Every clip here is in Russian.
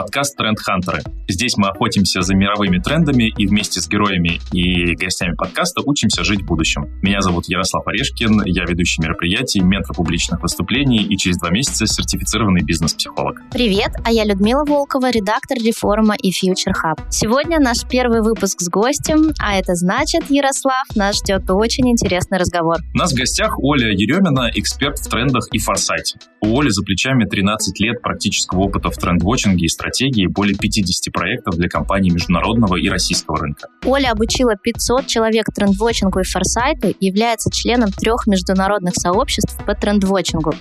Подкаст «Тренд Хантеры». Здесь мы охотимся за мировыми трендами и вместе с героями и гостями подкаста учимся жить в будущем. Меня зовут Ярослав Орешкин, я ведущий мероприятий, ментор публичных выступлений и через два месяца сертифицированный бизнес-психолог. Привет, а я Людмила Волкова, редактор реформа и Future Hub. Сегодня наш первый выпуск с гостем, а это значит, Ярослав, нас ждет очень интересный разговор. У нас в гостях Оля Еремина, эксперт в трендах и форсайте. У Оли за плечами 13 лет практического опыта в тренд-вотчинге и стратегии более 50 проектов для компаний международного и российского рынка. Оля обучила 500 человек трендвотчингу и форсайту и является членом трех международных сообществ по трендвотчингу.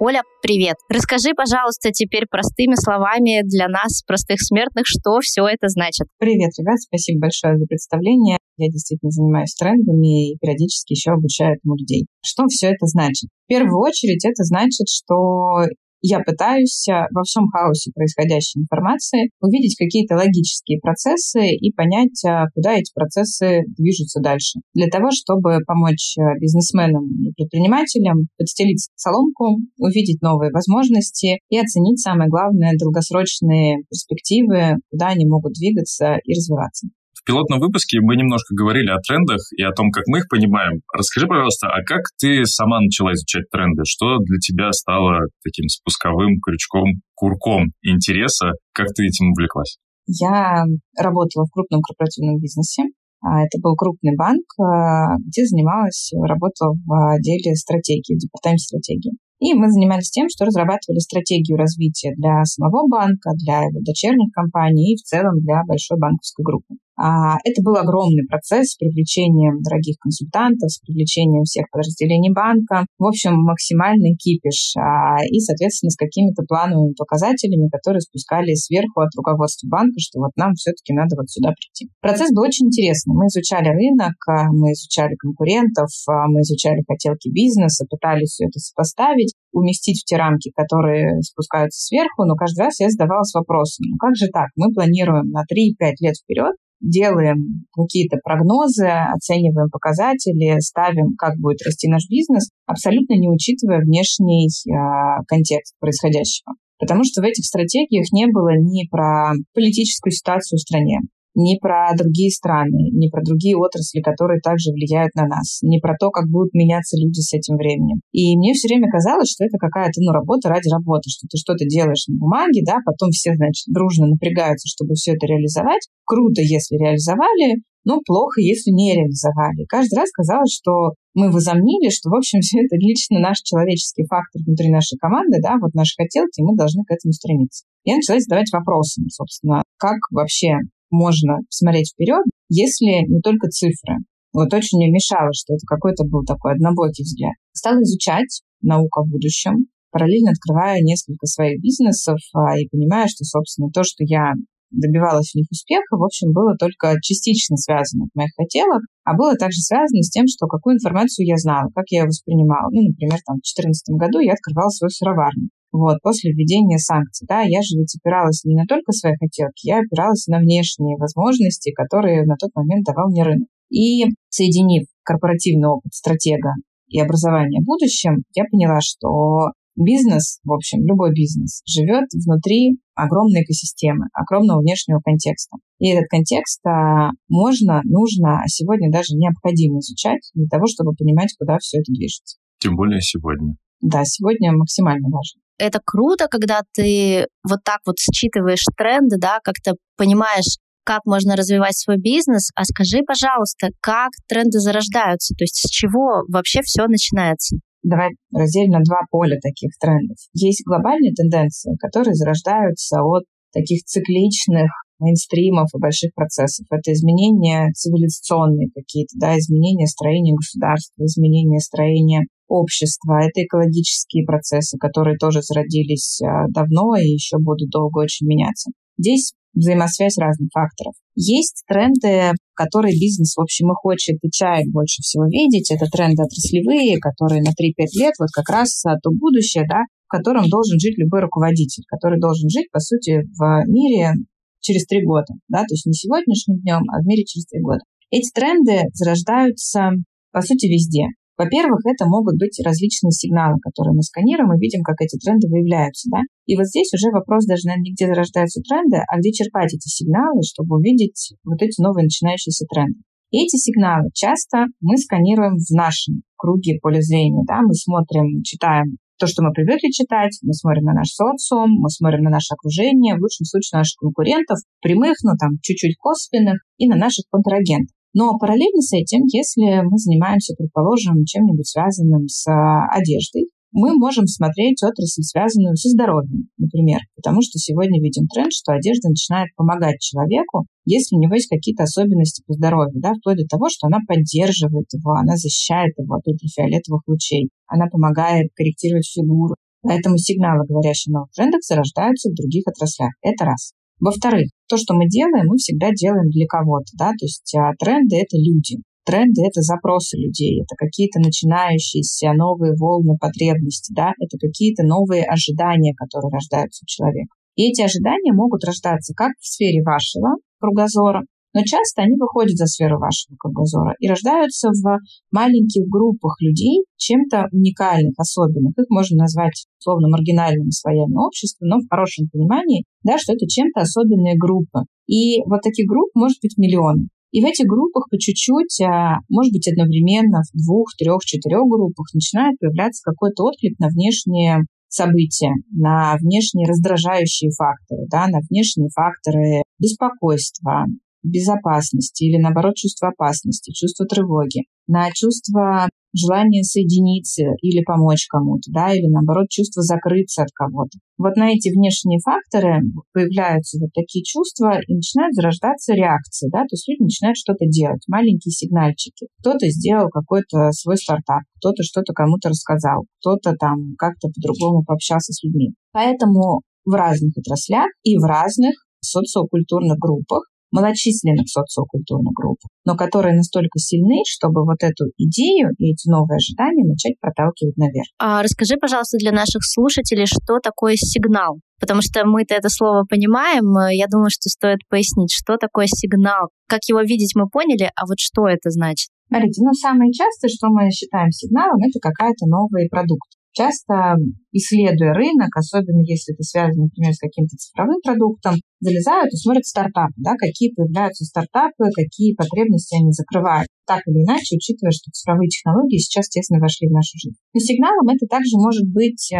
Оля, привет. Расскажи, пожалуйста, теперь простыми словами для нас, простых смертных, что все это значит. Привет, ребят, спасибо большое за представление. Я действительно занимаюсь трендами и периодически еще обучаю этому людей. Что все это значит? В первую очередь это значит, что я пытаюсь э, во всем хаосе происходящей информации увидеть какие-то логические процессы и понять, э, куда эти процессы движутся дальше. Для того, чтобы помочь э, бизнесменам и предпринимателям подстелить соломку, увидеть новые возможности и оценить, самое главное, долгосрочные перспективы, куда они могут двигаться и развиваться. Пилотном выпуске мы немножко говорили о трендах и о том, как мы их понимаем. Расскажи, пожалуйста, а как ты сама начала изучать тренды? Что для тебя стало таким спусковым крючком, курком интереса? Как ты этим увлеклась? Я работала в крупном корпоративном бизнесе. А, это был крупный банк, а, где занималась, работала в отделе стратегии, в департаменте стратегии. И мы занимались тем, что разрабатывали стратегию развития для самого банка, для его дочерних компаний и в целом для большой банковской группы. А, это был огромный процесс с привлечением дорогих консультантов, с привлечением всех подразделений банка. В общем, максимальный кипиш. А, и, соответственно, с какими-то плановыми показателями, которые спускались сверху от руководства банка, что вот нам все-таки надо вот сюда прийти. Процесс был очень интересный. Мы изучали рынок, а, мы изучали конкурентов, мы изучали хотелки бизнеса, пытались все это сопоставить, уместить в те рамки, которые спускаются сверху, но каждый раз я задавалась вопросом, ну как же так? Мы планируем на 3-5 лет вперед, делаем какие-то прогнозы, оцениваем показатели, ставим, как будет расти наш бизнес, абсолютно не учитывая внешний э, контекст происходящего. Потому что в этих стратегиях не было ни про политическую ситуацию в стране, ни про другие страны, ни про другие отрасли, которые также влияют на нас, ни про то, как будут меняться люди с этим временем. И мне все время казалось, что это какая-то ну, работа ради работы, что ты что-то делаешь на бумаге, да, потом все, значит, дружно напрягаются, чтобы все это реализовать. Круто, если реализовали, но плохо, если не реализовали. Каждый раз казалось, что мы возомнили, что, в общем, все это лично наш человеческий фактор внутри нашей команды, да, вот наши хотелки, мы должны к этому стремиться. Я начала задавать вопросы, собственно, как вообще можно смотреть вперед, если не только цифры. Вот очень мне мешало, что это какой-то был такой однобокий взгляд. Стала изучать науку о будущем, параллельно открывая несколько своих бизнесов а, и понимая, что, собственно, то, что я добивалась в них успеха, в общем, было только частично связано с моих хотелок, а было также связано с тем, что какую информацию я знала, как я ее воспринимала. Ну, например, там, в 2014 году я открывала свою сыроварню. Вот, после введения санкций, да, я же ведь опиралась не на только свои хотелки, я опиралась на внешние возможности, которые на тот момент давал мне рынок. И соединив корпоративный опыт стратега и образование в будущем, я поняла, что бизнес, в общем, любой бизнес, живет внутри огромной экосистемы, огромного внешнего контекста. И этот контекст а, можно, нужно, а сегодня даже необходимо изучать для того, чтобы понимать, куда все это движется. Тем более сегодня. Да, сегодня максимально важно. Это круто, когда ты вот так вот считываешь тренды, да, как-то понимаешь, как можно развивать свой бизнес. А скажи, пожалуйста, как тренды зарождаются? То есть с чего вообще все начинается? Давай разделим на два поля таких трендов. Есть глобальные тенденции, которые зарождаются от таких цикличных мейнстримов и больших процессов. Это изменения цивилизационные какие-то, да, изменения строения государства, изменения строения общества. Это экологические процессы, которые тоже зародились а, давно и еще будут долго очень меняться. Здесь взаимосвязь разных факторов. Есть тренды, которые бизнес, в общем, и хочет и чает больше всего видеть. Это тренды отраслевые, которые на 3-5 лет, вот как раз то будущее, да, в котором должен жить любой руководитель, который должен жить, по сути, в мире через три года, да, то есть не сегодняшним днем, а в мире через три года. Эти тренды зарождаются, по сути, везде. Во-первых, это могут быть различные сигналы, которые мы сканируем и видим, как эти тренды выявляются. Да? И вот здесь уже вопрос даже, наверное, не где зарождаются тренды, а где черпать эти сигналы, чтобы увидеть вот эти новые начинающиеся тренды. И эти сигналы часто мы сканируем в нашем круге поля зрения. Да? Мы смотрим, читаем то, что мы привыкли читать, мы смотрим на наш социум, мы смотрим на наше окружение, в лучшем случае наших конкурентов, прямых, но там чуть-чуть косвенных, и на наших контрагентов. Но параллельно с этим, если мы занимаемся, предположим, чем-нибудь связанным с а, одеждой, мы можем смотреть отрасль, связанную со здоровьем, например, потому что сегодня видим тренд, что одежда начинает помогать человеку, если у него есть какие-то особенности по здоровью, да, вплоть до того, что она поддерживает его, она защищает его от ультрафиолетовых лучей, она помогает корректировать фигуру. Поэтому сигналы, говорящие о новых трендах, зарождаются в других отраслях. Это раз. Во-вторых, то, что мы делаем, мы всегда делаем для кого-то, да, то есть а, тренды — это люди. Тренды — это запросы людей, это какие-то начинающиеся новые волны потребностей, да, это какие-то новые ожидания, которые рождаются у человека. И эти ожидания могут рождаться как в сфере вашего кругозора, но часто они выходят за сферу вашего кругозора и рождаются в маленьких группах людей, чем-то уникальных, особенных. Их можно назвать словно маргинальными слоями общества, но в хорошем понимании, да, что это чем-то особенные группы. И вот таких групп может быть миллионы. И в этих группах по чуть-чуть, а, может быть, одновременно в двух, трех, четырех группах начинает появляться какой-то отклик на внешние события, на внешние раздражающие факторы, да, на внешние факторы беспокойства, безопасности или, наоборот, чувство опасности, чувство тревоги, на чувство желание соединиться или помочь кому-то, да, или наоборот чувство закрыться от кого-то. Вот на эти внешние факторы появляются вот такие чувства и начинают зарождаться реакции, да, то есть люди начинают что-то делать, маленькие сигнальчики. Кто-то сделал какой-то свой стартап, кто-то что-то кому-то рассказал, кто-то там как-то по-другому пообщался с людьми. Поэтому в разных отраслях и в разных социокультурных группах малочисленных социокультурных групп, но которые настолько сильны, чтобы вот эту идею и эти новые ожидания начать проталкивать наверх. А расскажи, пожалуйста, для наших слушателей, что такое сигнал? Потому что мы-то это слово понимаем, я думаю, что стоит пояснить, что такое сигнал. Как его видеть, мы поняли, а вот что это значит? Смотрите, ну самое частое, что мы считаем сигналом, это какая-то новый продукт. Часто, исследуя рынок, особенно если это связано, например, с каким-то цифровым продуктом, залезают и смотрят стартапы, да, какие появляются стартапы, какие потребности они закрывают. Так или иначе, учитывая, что цифровые технологии сейчас тесно вошли в нашу жизнь. Но сигналом это также может быть э,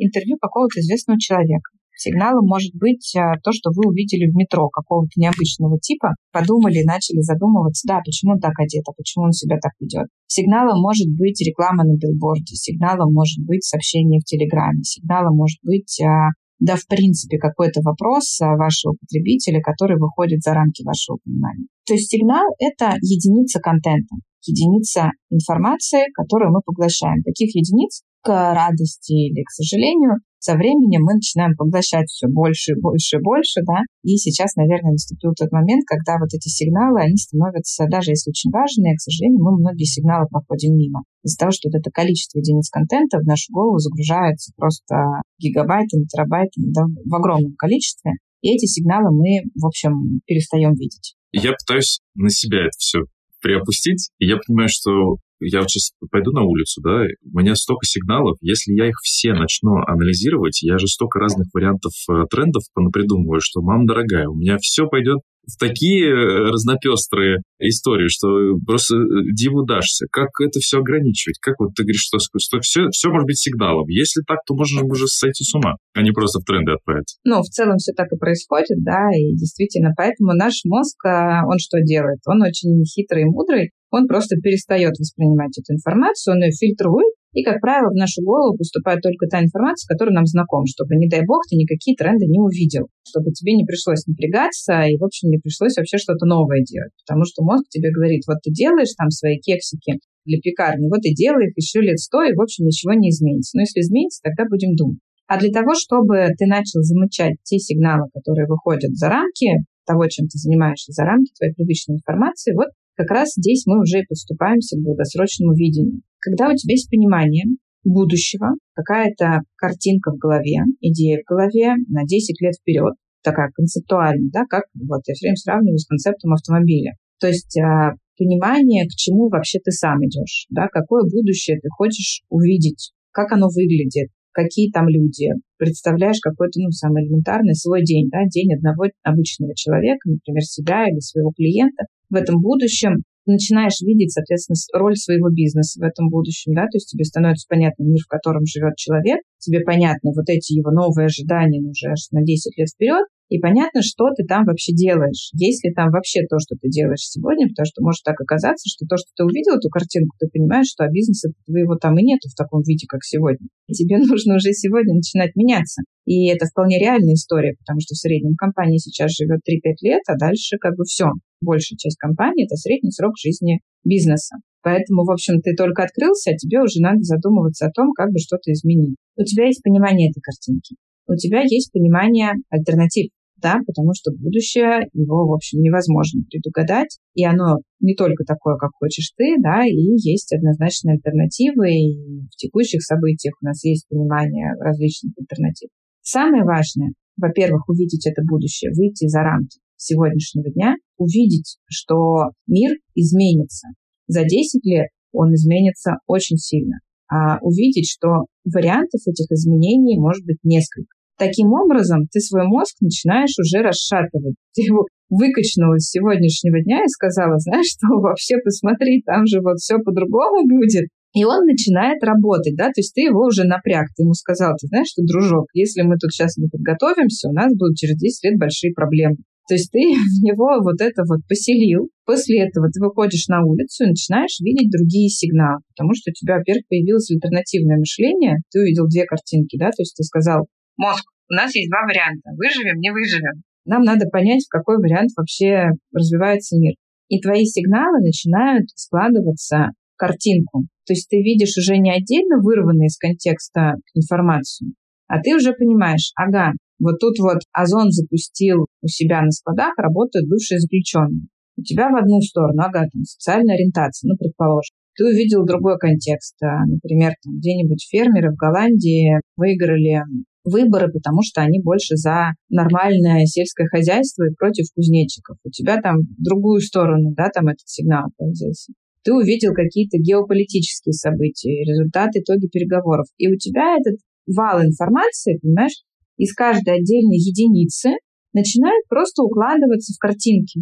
интервью какого-то известного человека. Сигналом может быть а, то, что вы увидели в метро какого-то необычного типа, подумали, начали задумываться, да, почему он так одет, а почему он себя так ведет. Сигналом может быть реклама на билборде, сигналом может быть сообщение в Телеграме, сигналом может быть а, да, в принципе, какой-то вопрос а, вашего потребителя, который выходит за рамки вашего понимания. То есть сигнал — это единица контента, единица информации, которую мы поглощаем. Таких единиц к радости или к сожалению со временем мы начинаем поглощать все больше больше больше, да, и сейчас, наверное, наступил тот момент, когда вот эти сигналы, они становятся, даже если очень важные, к сожалению, мы многие сигналы проходим мимо. Из-за того, что вот это количество единиц контента в нашу голову загружается просто гигабайтами, терабайтами, да, в огромном количестве, и эти сигналы мы, в общем, перестаем видеть. Я пытаюсь на себя это все приопустить, и я понимаю, что я вот сейчас пойду на улицу, да, у меня столько сигналов, если я их все начну анализировать, я же столько разных вариантов э, трендов понапридумываю, что, мам дорогая, у меня все пойдет в такие э, разнопестрые истории, что просто э, диву дашься. Как это все ограничивать? Как вот ты говоришь, что, что все, все может быть сигналом? Если так, то можно уже сойти с ума, а не просто в тренды отправиться. Ну, в целом все так и происходит, да, и действительно, поэтому наш мозг, он что делает? Он очень хитрый и мудрый, он просто перестает воспринимать эту информацию, он ее фильтрует, и, как правило, в нашу голову поступает только та информация, которая нам знакома, чтобы, не дай бог, ты никакие тренды не увидел, чтобы тебе не пришлось напрягаться и, в общем, не пришлось вообще что-то новое делать. Потому что мозг тебе говорит, вот ты делаешь там свои кексики для пекарни, вот и делай их еще лет сто, и, в общем, ничего не изменится. Но если изменится, тогда будем думать. А для того, чтобы ты начал замечать те сигналы, которые выходят за рамки того, чем ты занимаешься, за рамки твоей привычной информации, вот как раз здесь мы уже и подступаемся к долгосрочному видению. Когда у тебя есть понимание будущего, какая-то картинка в голове, идея в голове на 10 лет вперед, такая концептуальная, да, как вот я все время сравниваю с концептом автомобиля. То есть а, понимание, к чему вообще ты сам идешь, да, какое будущее ты хочешь увидеть, как оно выглядит, какие там люди. Представляешь какой-то, ну, самый элементарный свой день, да, день одного обычного человека, например, себя или своего клиента. В этом будущем начинаешь видеть, соответственно, роль своего бизнеса в этом будущем, да, то есть тебе становится понятно мир, в котором живет человек, тебе понятны вот эти его новые ожидания ну, уже аж на 10 лет вперед, и понятно, что ты там вообще делаешь. Есть ли там вообще то, что ты делаешь сегодня, потому что может так оказаться, что то, что ты увидел, эту картинку, ты понимаешь, что а бизнеса твоего там и нету в таком виде, как сегодня. И тебе нужно уже сегодня начинать меняться. И это вполне реальная история, потому что в среднем компания сейчас живет 3-5 лет, а дальше как бы все. Большая часть компании – это средний срок жизни бизнеса. Поэтому, в общем, ты только открылся, а тебе уже надо задумываться о том, как бы что-то изменить. У тебя есть понимание этой картинки. У тебя есть понимание альтернатив да, потому что будущее, его, в общем, невозможно предугадать, и оно не только такое, как хочешь ты, да, и есть однозначные альтернативы, и в текущих событиях у нас есть понимание различных альтернатив. Самое важное, во-первых, увидеть это будущее, выйти за рамки сегодняшнего дня, увидеть, что мир изменится. За 10 лет он изменится очень сильно. А увидеть, что вариантов этих изменений может быть несколько. Таким образом, ты свой мозг начинаешь уже расшатывать. Ты его выкачнула с сегодняшнего дня и сказала, знаешь что, вообще посмотри, там же вот все по-другому будет. И он начинает работать, да, то есть ты его уже напряг, ты ему сказал, ты знаешь, что, дружок, если мы тут сейчас не подготовимся, у нас будут через 10 лет большие проблемы. То есть ты в него вот это вот поселил. После этого ты выходишь на улицу и начинаешь видеть другие сигналы, потому что у тебя, во-первых, появилось альтернативное мышление, ты увидел две картинки, да, то есть ты сказал, мозг, у нас есть два варианта. Выживем, не выживем. Нам надо понять, в какой вариант вообще развивается мир. И твои сигналы начинают складываться в картинку. То есть ты видишь уже не отдельно вырванную из контекста информацию, а ты уже понимаешь, ага, вот тут вот Озон запустил у себя на складах, работают бывшие заключенные. У тебя в одну сторону, ага, там социальная ориентация, ну, предположим. Ты увидел другой контекст. А, например, где-нибудь фермеры в Голландии выиграли выборы, потому что они больше за нормальное сельское хозяйство и против кузнечиков. У тебя там в другую сторону, да, там этот сигнал появился. Ты увидел какие-то геополитические события, результаты, итоги переговоров. И у тебя этот вал информации, понимаешь, из каждой отдельной единицы начинает просто укладываться в картинки.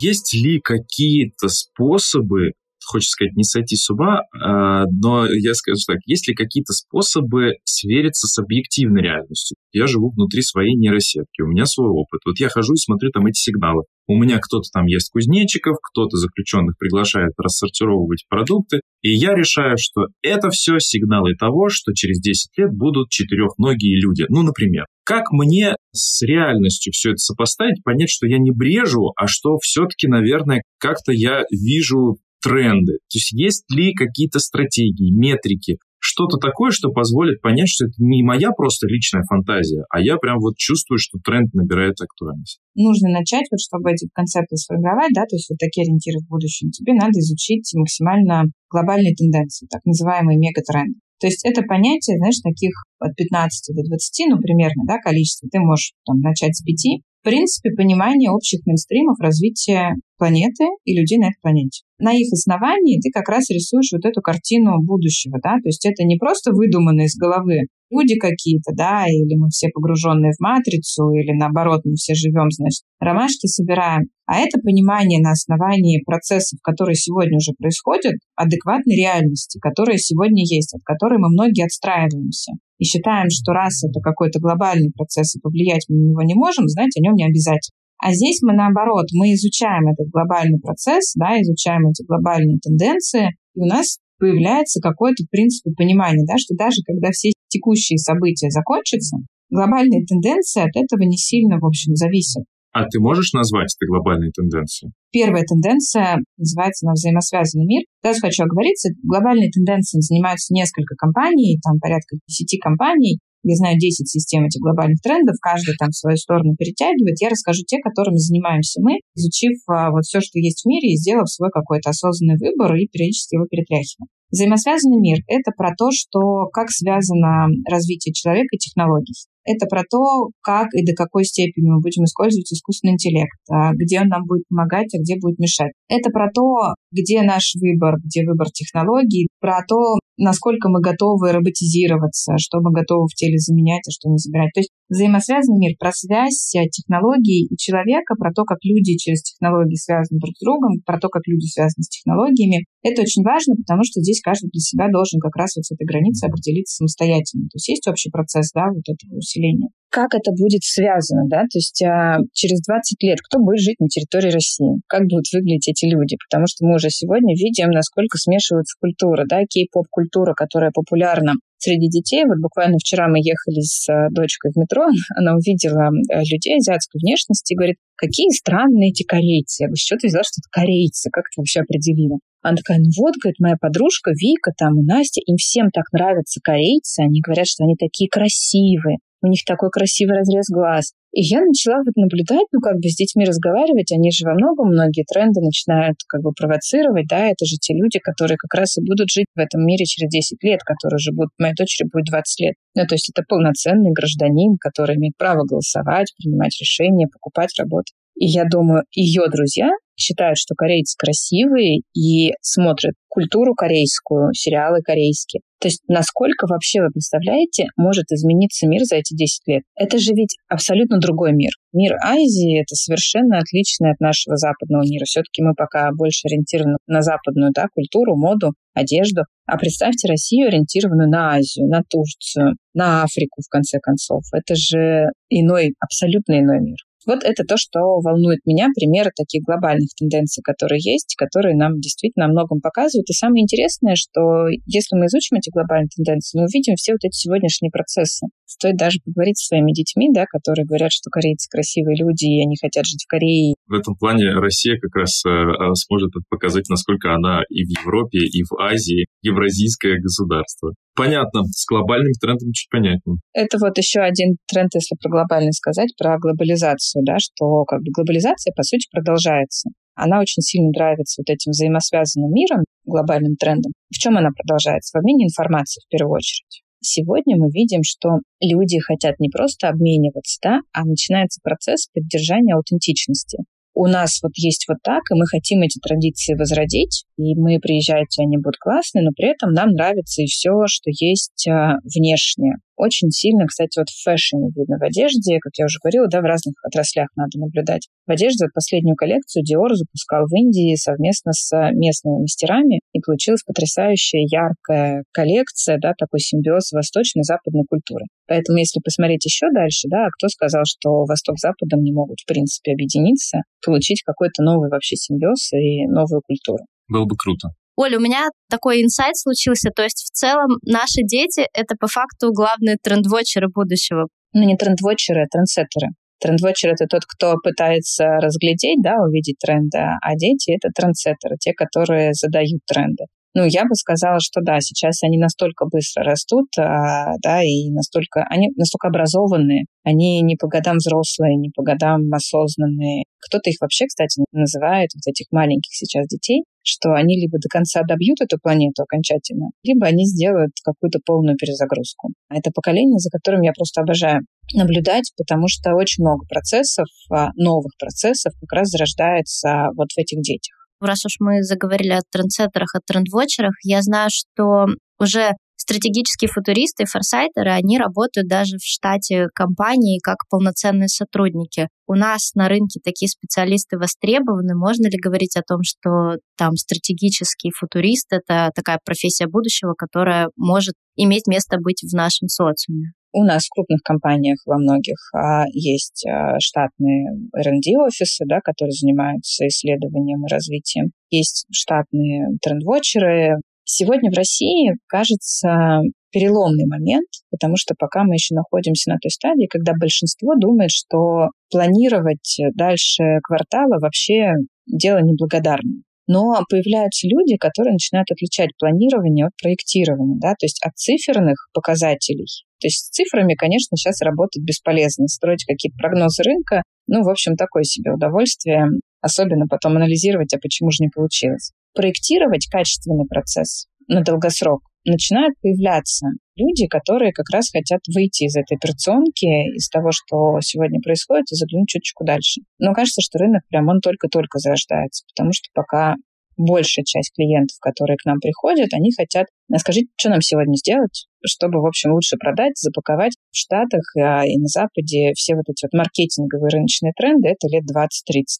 Есть ли какие-то способы хочется сказать, не сойти с ума, а, но я скажу так, есть ли какие-то способы свериться с объективной реальностью? Я живу внутри своей нейросетки, у меня свой опыт. Вот я хожу и смотрю там эти сигналы. У меня кто-то там ест кузнечиков, кто-то заключенных приглашает рассортировывать продукты, и я решаю, что это все сигналы того, что через 10 лет будут четырехногие люди. Ну, например. Как мне с реальностью все это сопоставить, понять, что я не брежу, а что все-таки, наверное, как-то я вижу тренды? То есть есть ли какие-то стратегии, метрики, что-то такое, что позволит понять, что это не моя просто личная фантазия, а я прям вот чувствую, что тренд набирает актуальность. Нужно начать, вот чтобы эти концепты сформировать, да, то есть вот такие ориентиры в будущем, тебе надо изучить максимально глобальные тенденции, так называемые мегатренды. То есть это понятие, знаешь, таких от 15 до 20, ну, примерно, да, количество. Ты можешь там начать с 5, в принципе, понимание общих мейнстримов развития планеты и людей на этой планете. На их основании ты как раз рисуешь вот эту картину будущего, да, то есть это не просто выдуманное из головы люди какие-то, да, или мы все погруженные в матрицу, или наоборот, мы все живем, значит, ромашки собираем. А это понимание на основании процессов, которые сегодня уже происходят, адекватной реальности, которая сегодня есть, от которой мы многие отстраиваемся и считаем, что раз это какой-то глобальный процесс, и повлиять мы на него не можем, знать о нем не обязательно. А здесь мы наоборот, мы изучаем этот глобальный процесс, да, изучаем эти глобальные тенденции, и у нас появляется какое-то, в принципе, понимание, да, что даже когда все текущие события закончатся, глобальные тенденции от этого не сильно, в общем, зависят. А ты можешь назвать этой глобальной тенденцией? Первая тенденция называется на взаимосвязанный мир. Сразу хочу оговориться, глобальной тенденцией занимаются несколько компаний, там порядка 10 компаний. Я знаю 10 систем этих глобальных трендов, каждый там в свою сторону перетягивает. Я расскажу те, которыми занимаемся мы, изучив а, вот все, что есть в мире и сделав свой какой-то осознанный выбор и периодически его перетряхиваем. Взаимосвязанный мир – это про то, что как связано развитие человека и технологий. Это про то, как и до какой степени мы будем использовать искусственный интеллект, а где он нам будет помогать, а где будет мешать. Это про то, где наш выбор, где выбор технологий, про то, насколько мы готовы роботизироваться, что мы готовы в теле заменять, а что не забирать. То есть взаимосвязанный мир про связь э, технологий и человека, про то, как люди через технологии связаны друг с другом, про то, как люди связаны с технологиями. Это очень важно, потому что здесь каждый для себя должен как раз вот с этой границей определиться самостоятельно. То есть есть общий процесс, да, вот этого усиления? Как это будет связано, да, то есть а, через 20 лет кто будет жить на территории России, как будут выглядеть эти люди, потому что мы уже сегодня видим, насколько смешиваются культуры, да, кей-поп-культура, которая популярна среди детей. Вот буквально вчера мы ехали с а, дочкой в метро, она увидела а, людей азиатской внешности и говорит, какие странные эти корейцы. Я говорю, что ты взяла, что это корейцы? Как ты вообще определила? Она такая, ну вот, говорит, моя подружка Вика там и Настя, им всем так нравятся корейцы, они говорят, что они такие красивые, у них такой красивый разрез глаз. И я начала вот наблюдать, ну, как бы с детьми разговаривать, они же во многом, многие тренды начинают как бы провоцировать, да, это же те люди, которые как раз и будут жить в этом мире через 10 лет, которые же будут, моей дочери будет 20 лет. Ну, то есть это полноценный гражданин, который имеет право голосовать, принимать решения, покупать, работать. И я думаю, ее друзья считают, что корейцы красивые и смотрят культуру корейскую, сериалы корейские. То есть насколько вообще, вы представляете, может измениться мир за эти 10 лет? Это же ведь абсолютно другой мир. Мир Азии — это совершенно отличный от нашего западного мира. Все-таки мы пока больше ориентированы на западную да, культуру, моду, одежду. А представьте Россию, ориентированную на Азию, на Турцию, на Африку, в конце концов. Это же иной, абсолютно иной мир. Вот это то, что волнует меня, примеры таких глобальных тенденций, которые есть, которые нам действительно о многом показывают. И самое интересное, что если мы изучим эти глобальные тенденции, мы увидим все вот эти сегодняшние процессы. Стоит даже поговорить со своими детьми, да, которые говорят, что корейцы красивые люди, и они хотят жить в Корее. В этом плане Россия как раз э, сможет показать, насколько она и в Европе, и в Азии евразийское государство. Понятно, с глобальными трендами чуть понятнее. Это вот еще один тренд, если про глобальный сказать, про глобализацию, да, что как бы глобализация, по сути, продолжается. Она очень сильно нравится вот этим взаимосвязанным миром, глобальным трендом. В чем она продолжается? В обмене информацией в первую очередь. Сегодня мы видим, что люди хотят не просто обмениваться, да, а начинается процесс поддержания аутентичности у нас вот есть вот так, и мы хотим эти традиции возродить, и мы приезжаете, они будут классные, но при этом нам нравится и все, что есть а, внешне. Очень сильно, кстати, вот в фэшне видно, в одежде, как я уже говорила, да, в разных отраслях надо наблюдать. В одежде вот последнюю коллекцию Dior запускал в Индии совместно с местными мастерами, и получилась потрясающая яркая коллекция, да, такой симбиоз восточной и западной культуры. Поэтому, если посмотреть еще дальше, да, кто сказал, что Восток с Западом не могут, в принципе, объединиться, получить какой-то новый вообще симбиоз и новую культуру. Было бы круто. Оля, у меня такой инсайт случился, то есть в целом наши дети — это по факту главные трендвотчеры будущего. Ну, не трендвотчеры, а трендсеттеры. Трендвотчер — это тот, кто пытается разглядеть, да, увидеть тренды, а дети — это трендсеттеры, те, которые задают тренды. Ну, я бы сказала, что да, сейчас они настолько быстро растут, а, да, и настолько, они настолько образованные, они не по годам взрослые, не по годам осознанные. Кто-то их вообще, кстати, называет, вот этих маленьких сейчас детей, что они либо до конца добьют эту планету окончательно, либо они сделают какую-то полную перезагрузку. А это поколение, за которым я просто обожаю наблюдать, потому что очень много процессов, а, новых процессов как раз зарождается вот в этих детях раз уж мы заговорили о трендсеттерах, о трендвотчерах, я знаю, что уже стратегические футуристы, форсайтеры, они работают даже в штате компании как полноценные сотрудники. У нас на рынке такие специалисты востребованы. Можно ли говорить о том, что там стратегический футурист — это такая профессия будущего, которая может иметь место быть в нашем социуме? У нас в крупных компаниях во многих а, есть а, штатные R&D-офисы, да, которые занимаются исследованием и развитием. Есть штатные трендвотчеры. Сегодня в России, кажется, переломный момент, потому что пока мы еще находимся на той стадии, когда большинство думает, что планировать дальше квартала вообще дело неблагодарное. Но появляются люди, которые начинают отличать планирование от проектирования, да, то есть от циферных показателей. То есть с цифрами, конечно, сейчас работать бесполезно. Строить какие-то прогнозы рынка, ну, в общем, такое себе удовольствие. Особенно потом анализировать, а почему же не получилось. Проектировать качественный процесс, на долгосрок, начинают появляться люди, которые как раз хотят выйти из этой операционки, из того, что сегодня происходит, и заглянуть чуточку дальше. Но кажется, что рынок прям он только-только зарождается, потому что пока большая часть клиентов, которые к нам приходят, они хотят, «А скажите, что нам сегодня сделать, чтобы, в общем, лучше продать, запаковать в Штатах а, и на Западе все вот эти вот маркетинговые рыночные тренды, это лет 20-30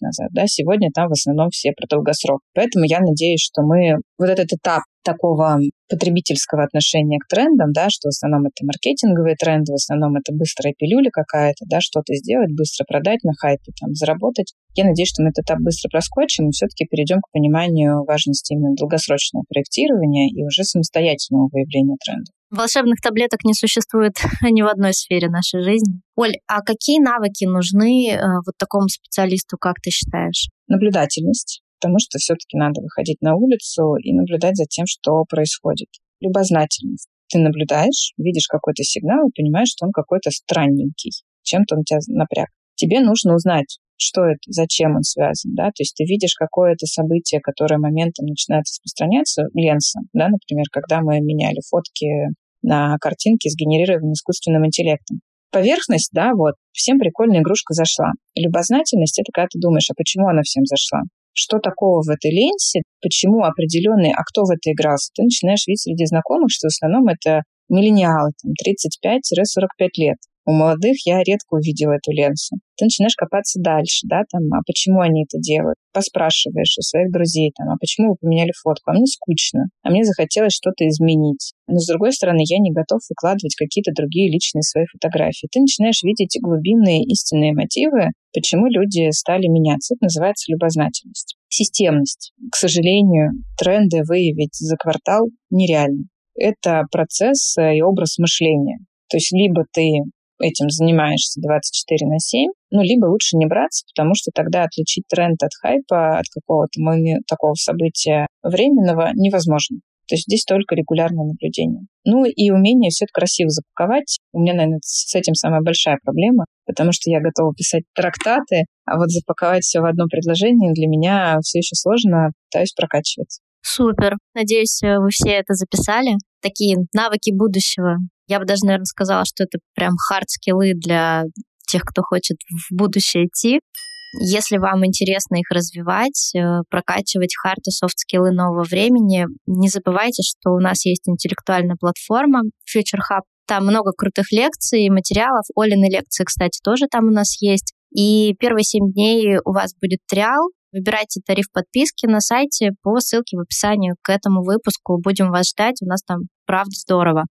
назад, да, сегодня там в основном все про долгосрок. Поэтому я надеюсь, что мы вот этот этап такого потребительского отношения к трендам, да, что в основном это маркетинговые тренды, в основном это быстрая пилюля какая-то, да, что-то сделать, быстро продать на хайпе, там, заработать. Я надеюсь, что мы этот этап быстро проскочим и все-таки перейдем к пониманию важности именно долгосрочного проектирования и уже самостоятельного выявления трендов. Волшебных таблеток не существует ни в одной сфере нашей жизни. Оль, а какие навыки нужны э, вот такому специалисту, как ты считаешь? Наблюдательность, потому что все-таки надо выходить на улицу и наблюдать за тем, что происходит. Любознательность. Ты наблюдаешь, видишь какой-то сигнал и понимаешь, что он какой-то странненький, чем-то он тебя напряг. Тебе нужно узнать, что это, зачем он связан, да, то есть ты видишь какое-то событие, которое моментом начинает распространяться, ленса, да, например, когда мы меняли фотки на картинке, сгенерированные искусственным интеллектом. Поверхность, да, вот, всем прикольная игрушка зашла. Любознательность — это когда ты думаешь, а почему она всем зашла? Что такого в этой ленте, почему определенный, а кто в это игрался, ты начинаешь видеть среди знакомых, что в основном это миллениалы, там, 35-45 лет. У молодых я редко увидела эту ленту. Ты начинаешь копаться дальше, да, там, а почему они это делают? Поспрашиваешь у своих друзей, там, а почему вы поменяли фотку? А мне скучно, а мне захотелось что-то изменить. Но, с другой стороны, я не готов выкладывать какие-то другие личные свои фотографии. Ты начинаешь видеть глубинные истинные мотивы, почему люди стали меняться. Это называется любознательность. Системность. К сожалению, тренды выявить за квартал нереально. Это процесс и образ мышления. То есть либо ты этим занимаешься 24 на 7, ну, либо лучше не браться, потому что тогда отличить тренд от хайпа, от какого-то такого события временного невозможно. То есть здесь только регулярное наблюдение. Ну и умение все это красиво запаковать. У меня, наверное, с этим самая большая проблема, потому что я готова писать трактаты, а вот запаковать все в одно предложение для меня все еще сложно, пытаюсь прокачивать. Супер. Надеюсь, вы все это записали. Такие навыки будущего. Я бы даже, наверное, сказала, что это прям хард-скиллы для тех, кто хочет в будущее идти. Если вам интересно их развивать, э, прокачивать hard и soft-скиллы нового времени, не забывайте, что у нас есть интеллектуальная платформа Future Hub. Там много крутых лекций и материалов. Олины лекции, кстати, тоже там у нас есть. И первые семь дней у вас будет trial. Выбирайте тариф подписки на сайте по ссылке в описании к этому выпуску. Будем вас ждать. У нас там правда здорово.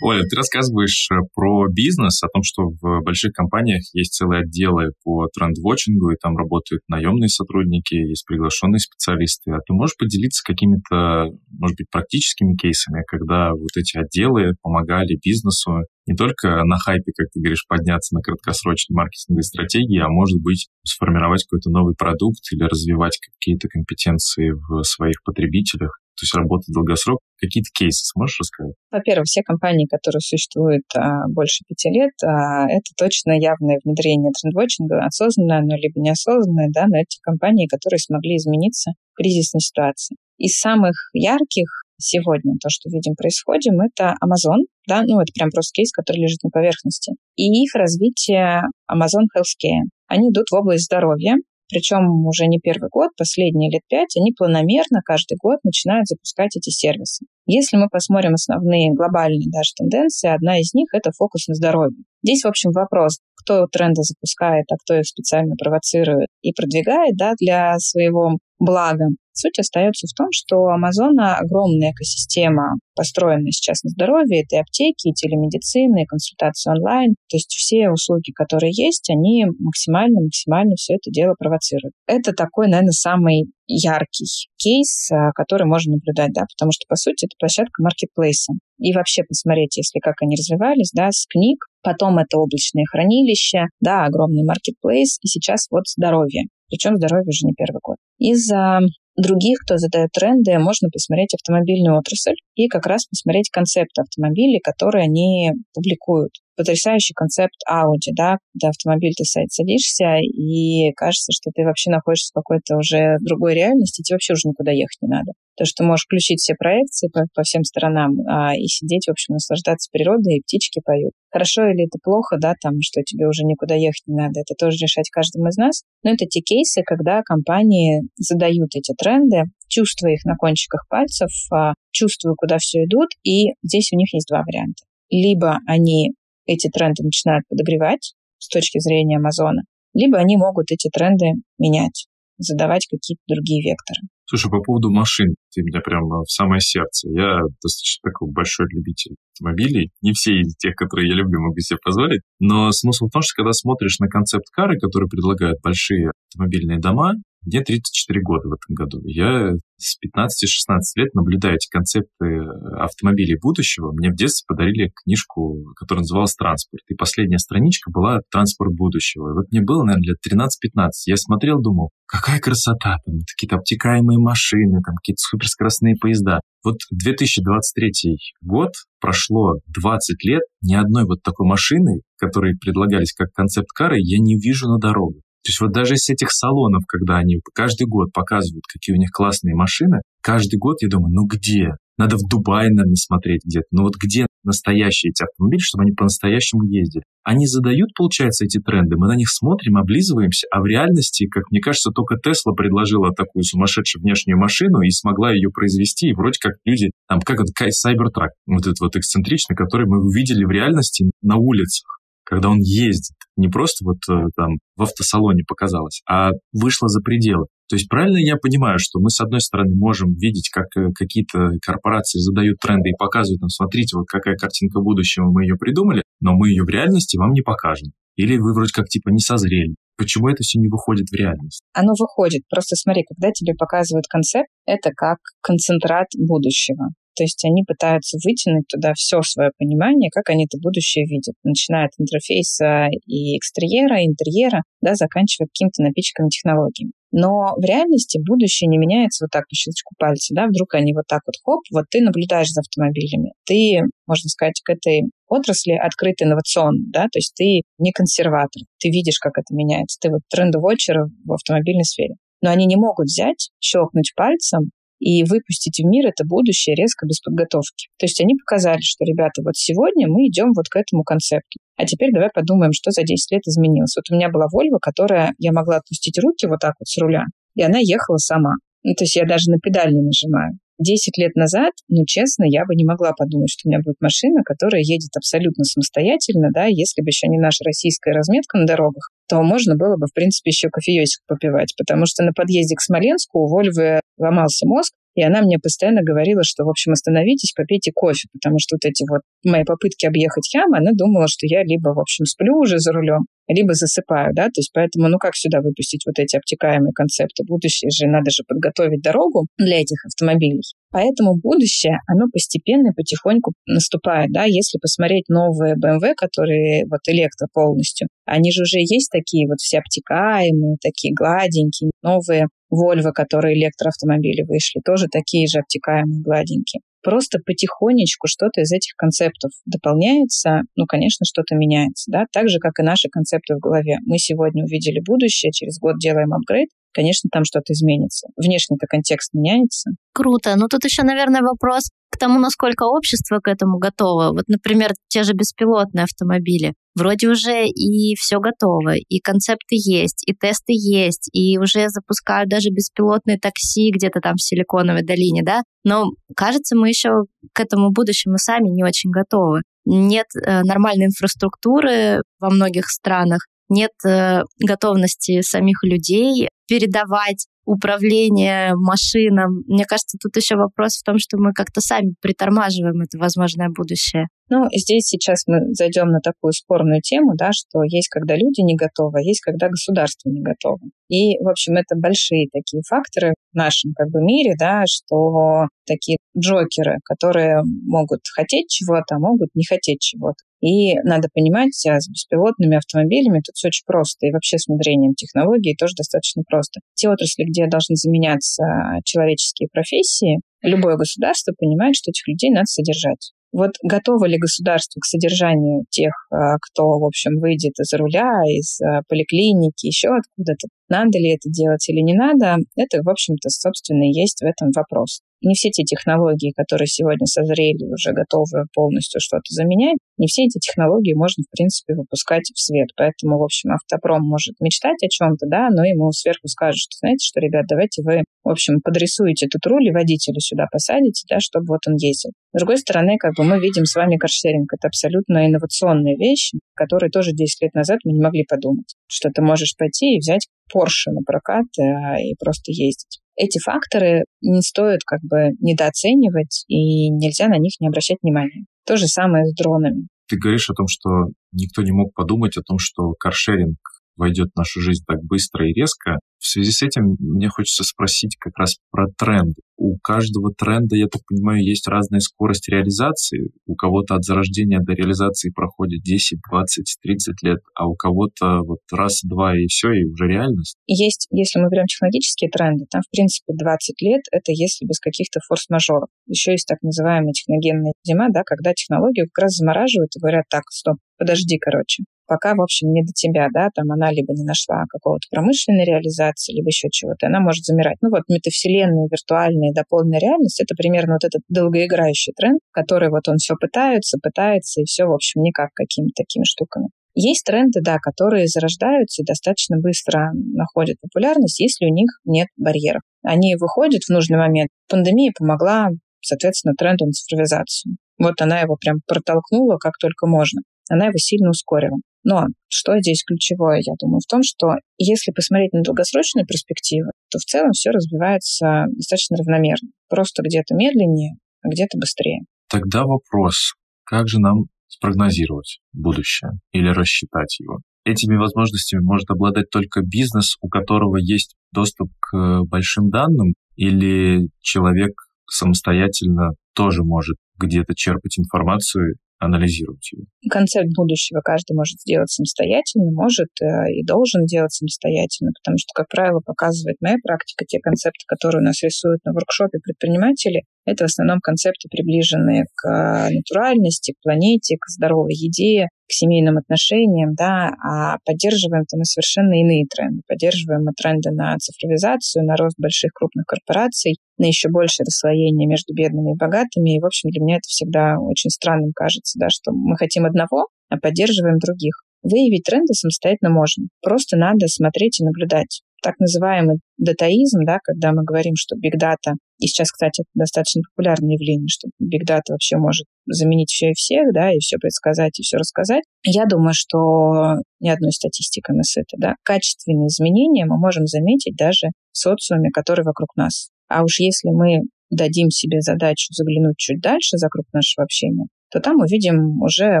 Оля, ты рассказываешь э, про бизнес, о том, что в больших компаниях есть целые отделы по трендвотчингу, и там работают наемные сотрудники, есть приглашенные специалисты. А ты можешь поделиться какими-то, может быть, практическими кейсами, когда вот эти отделы помогали бизнесу не только на хайпе, как ты говоришь, подняться на краткосрочной маркетинговой стратегии, а может быть сформировать какой-то новый продукт или развивать какие-то компетенции в своих потребителях то есть работа долгосрок. Какие-то кейсы сможешь рассказать? Во-первых, все компании, которые существуют а, больше пяти лет, а, это точно явное внедрение трендвотчинга, осознанное, но либо неосознанное, да, но эти компании, которые смогли измениться в кризисной ситуации. Из самых ярких сегодня то, что видим происходим, это Amazon, да, ну это прям просто кейс, который лежит на поверхности, и их развитие Amazon Healthcare. Они идут в область здоровья, причем уже не первый год, последние лет пять, они планомерно каждый год начинают запускать эти сервисы. Если мы посмотрим основные глобальные даже тенденции, одна из них – это фокус на здоровье. Здесь, в общем, вопрос, кто тренды запускает, а кто их специально провоцирует и продвигает да, для своего блага. Суть остается в том, что у Амазона огромная экосистема, построенная сейчас на здоровье. Это и аптеки, и телемедицина, и консультации онлайн. То есть все услуги, которые есть, они максимально-максимально все это дело провоцируют. Это такой, наверное, самый яркий кейс, а, который можно наблюдать, да, потому что, по сути, это площадка маркетплейса. И вообще посмотреть, если как они развивались, да, с книг, потом это облачные хранилища, да, огромный маркетплейс, и сейчас вот здоровье. Причем здоровье уже не первый год. Из-за других, кто задает тренды, можно посмотреть автомобильную отрасль и как раз посмотреть концепты автомобилей, которые они публикуют. Потрясающий концепт Audi, да, когда автомобиль ты садишься, и кажется, что ты вообще находишься в какой-то уже другой реальности, тебе вообще уже никуда ехать не надо. То, что можешь включить все проекции по, по всем сторонам а, и сидеть, в общем, наслаждаться природой, и птички поют. Хорошо или это плохо, да, там, что тебе уже никуда ехать не надо, это тоже решать каждому из нас. Но это те кейсы, когда компании задают эти тренды, чувствуя их на кончиках пальцев, а, чувствуя, куда все идут, и здесь у них есть два варианта. Либо они эти тренды начинают подогревать с точки зрения Амазона, либо они могут эти тренды менять, задавать какие-то другие векторы. Слушай, по поводу машин, ты меня прямо в самое сердце. Я достаточно такой большой любитель автомобилей. Не все из тех, которые я люблю, могу себе позволить. Но смысл в том, что когда смотришь на концепт-кары, которые предлагают большие автомобильные дома, мне 34 года в этом году. Я с 15-16 лет наблюдаю эти концепты автомобилей будущего. Мне в детстве подарили книжку, которая называлась «Транспорт». И последняя страничка была «Транспорт будущего». И вот мне было, наверное, лет 13-15. Я смотрел, думал, какая красота, там какие-то обтекаемые машины, там какие-то суперскоростные поезда. Вот 2023 год, прошло 20 лет, ни одной вот такой машины, которые предлагались как концепт-кары, я не вижу на дорогах. То есть вот даже из этих салонов, когда они каждый год показывают, какие у них классные машины, каждый год я думаю, ну где? Надо в Дубае, наверное, смотреть где-то. Но вот где настоящие эти автомобили, чтобы они по-настоящему ездили? Они задают, получается, эти тренды, мы на них смотрим, облизываемся, а в реальности, как мне кажется, только Тесла предложила такую сумасшедшую внешнюю машину и смогла ее произвести, и вроде как люди, там, как вот Cybertruck, вот этот вот эксцентричный, который мы увидели в реальности на улицах когда он ездит. Не просто вот э, там в автосалоне показалось, а вышло за пределы. То есть правильно я понимаю, что мы, с одной стороны, можем видеть, как э, какие-то корпорации задают тренды и показывают нам, смотрите, вот какая картинка будущего, мы ее придумали, но мы ее в реальности вам не покажем. Или вы вроде как типа не созрели. Почему это все не выходит в реальность? Оно выходит. Просто смотри, когда тебе показывают концепт, это как концентрат будущего. То есть они пытаются вытянуть туда все свое понимание, как они это будущее видят, начиная от интерфейса и экстерьера, интерьера, да, заканчивая какими-то напичками технологиями. Но в реальности будущее не меняется вот так по щелчку пальца, да, вдруг они вот так вот хоп, вот ты наблюдаешь за автомобилями. Ты, можно сказать, к этой отрасли открыт инновационно, да, то есть ты не консерватор, ты видишь, как это меняется, ты вот трендовочер в автомобильной сфере. Но они не могут взять, щелкнуть пальцем и выпустить в мир это будущее резко без подготовки. То есть они показали, что, ребята, вот сегодня мы идем вот к этому концепту. А теперь давай подумаем, что за 10 лет изменилось. Вот у меня была Volvo, которая я могла отпустить руки вот так вот с руля, и она ехала сама. Ну, то есть я даже на педаль не нажимаю. Десять лет назад, ну, честно, я бы не могла подумать, что у меня будет машина, которая едет абсолютно самостоятельно, да, если бы еще не наша российская разметка на дорогах, то можно было бы, в принципе, еще кофеечек попивать, потому что на подъезде к Смоленску у Вольвы ломался мозг, и она мне постоянно говорила, что, в общем, остановитесь, попейте кофе, потому что вот эти вот мои попытки объехать ямы, она думала, что я либо, в общем, сплю уже за рулем, либо засыпаю, да, то есть поэтому, ну как сюда выпустить вот эти обтекаемые концепты? Будущее же, надо же подготовить дорогу для этих автомобилей. Поэтому будущее, оно постепенно потихоньку наступает, да, если посмотреть новые BMW, которые вот электро полностью, они же уже есть такие вот все обтекаемые, такие гладенькие, новые Volvo, которые электроавтомобили вышли, тоже такие же обтекаемые, гладенькие. Просто потихонечку что-то из этих концептов дополняется, ну, конечно, что-то меняется, да, так же, как и наши концепты в голове. Мы сегодня увидели будущее, через год делаем апгрейд, конечно, там что-то изменится. Внешний-то контекст меняется. Круто. Ну, тут еще, наверное, вопрос к тому, насколько общество к этому готово. Вот, например, те же беспилотные автомобили. Вроде уже и все готово, и концепты есть, и тесты есть, и уже запускают даже беспилотные такси где-то там в Силиконовой долине, да? Но кажется, мы еще к этому будущему сами не очень готовы. Нет э, нормальной инфраструктуры во многих странах, нет э, готовности самих людей передавать управление машинам. Мне кажется, тут еще вопрос в том, что мы как-то сами притормаживаем это возможное будущее. Ну, здесь сейчас мы зайдем на такую спорную тему, да, что есть, когда люди не готовы, а есть, когда государство не готово. И, в общем, это большие такие факторы в нашем как бы мире, да, что такие джокеры, которые могут хотеть чего-то, а могут не хотеть чего-то. И надо понимать, а с беспилотными автомобилями тут все очень просто. И вообще с внедрением технологий тоже достаточно просто. Те отрасли, где должны заменяться человеческие профессии, любое государство понимает, что этих людей надо содержать. Вот готово ли государство к содержанию тех, а, кто, в общем, выйдет из руля, из а, поликлиники, еще откуда-то? Надо ли это делать или не надо? Это, в общем-то, собственно, и есть в этом вопрос не все те технологии, которые сегодня созрели, уже готовы полностью что-то заменять, не все эти технологии можно, в принципе, выпускать в свет. Поэтому, в общем, автопром может мечтать о чем-то, да, но ему сверху скажут, что, знаете, что, ребят, давайте вы, в общем, подрисуете тут руль и водителя сюда посадите, да, чтобы вот он ездил. С другой стороны, как бы мы видим с вами каршеринг. Это абсолютно инновационная вещь, которой тоже 10 лет назад мы не могли подумать, что ты можешь пойти и взять Porsche на прокат э, и просто ездить эти факторы не стоит как бы недооценивать, и нельзя на них не обращать внимания. То же самое с дронами. Ты говоришь о том, что никто не мог подумать о том, что каршеринг войдет в нашу жизнь так быстро и резко. В связи с этим мне хочется спросить как раз про тренд. У каждого тренда, я так понимаю, есть разная скорость реализации. У кого-то от зарождения до реализации проходит 10, 20, 30 лет, а у кого-то вот раз, два и все, и уже реальность. Есть, если мы берем технологические тренды, там, в принципе, 20 лет — это если без каких-то форс-мажоров. Еще есть так называемая техногенная зима, да, когда технологию как раз замораживают и говорят, так, стоп, подожди, короче пока, в общем, не до тебя, да, там она либо не нашла какого-то промышленной реализации, либо еще чего-то, она может замирать. Ну вот метавселенные, виртуальные, дополненная реальность — это примерно вот этот долгоиграющий тренд, который вот он все пытается, пытается, и все, в общем, никак какими-то такими штуками. Есть тренды, да, которые зарождаются и достаточно быстро находят популярность, если у них нет барьеров. Они выходят в нужный момент. Пандемия помогла, соответственно, тренду на цифровизацию. Вот она его прям протолкнула как только можно. Она его сильно ускорила. Но что здесь ключевое, я думаю, в том, что если посмотреть на долгосрочную перспективу, то в целом все развивается достаточно равномерно. Просто где-то медленнее, а где-то быстрее. Тогда вопрос, как же нам спрогнозировать будущее или рассчитать его? Этими возможностями может обладать только бизнес, у которого есть доступ к большим данным, или человек самостоятельно тоже может где-то черпать информацию анализировать ее. Концепт будущего каждый может сделать самостоятельно, может э, и должен делать самостоятельно, потому что, как правило, показывает моя практика, те концепты, которые у нас рисуют на воркшопе предприниматели, это в основном концепты, приближенные к э, натуральности, к планете, к здоровой еде, к семейным отношениям, да, а поддерживаем-то мы совершенно иные тренды. Поддерживаем мы тренды на цифровизацию, на рост больших крупных корпораций, на еще большее расслоение между бедными и богатыми. И, в общем, для меня это всегда очень странным кажется, да, что мы хотим одного, а поддерживаем других. Выявить тренды самостоятельно можно. Просто надо смотреть и наблюдать так называемый датаизм, да, когда мы говорим, что data, и сейчас, кстати, это достаточно популярное явление, что big data вообще может заменить все и всех, да, и все предсказать, и все рассказать. Я думаю, что ни одной статистикой мы сыты, да. Качественные изменения мы можем заметить даже в социуме, который вокруг нас. А уж если мы дадим себе задачу заглянуть чуть дальше за круг нашего общения, то там увидим уже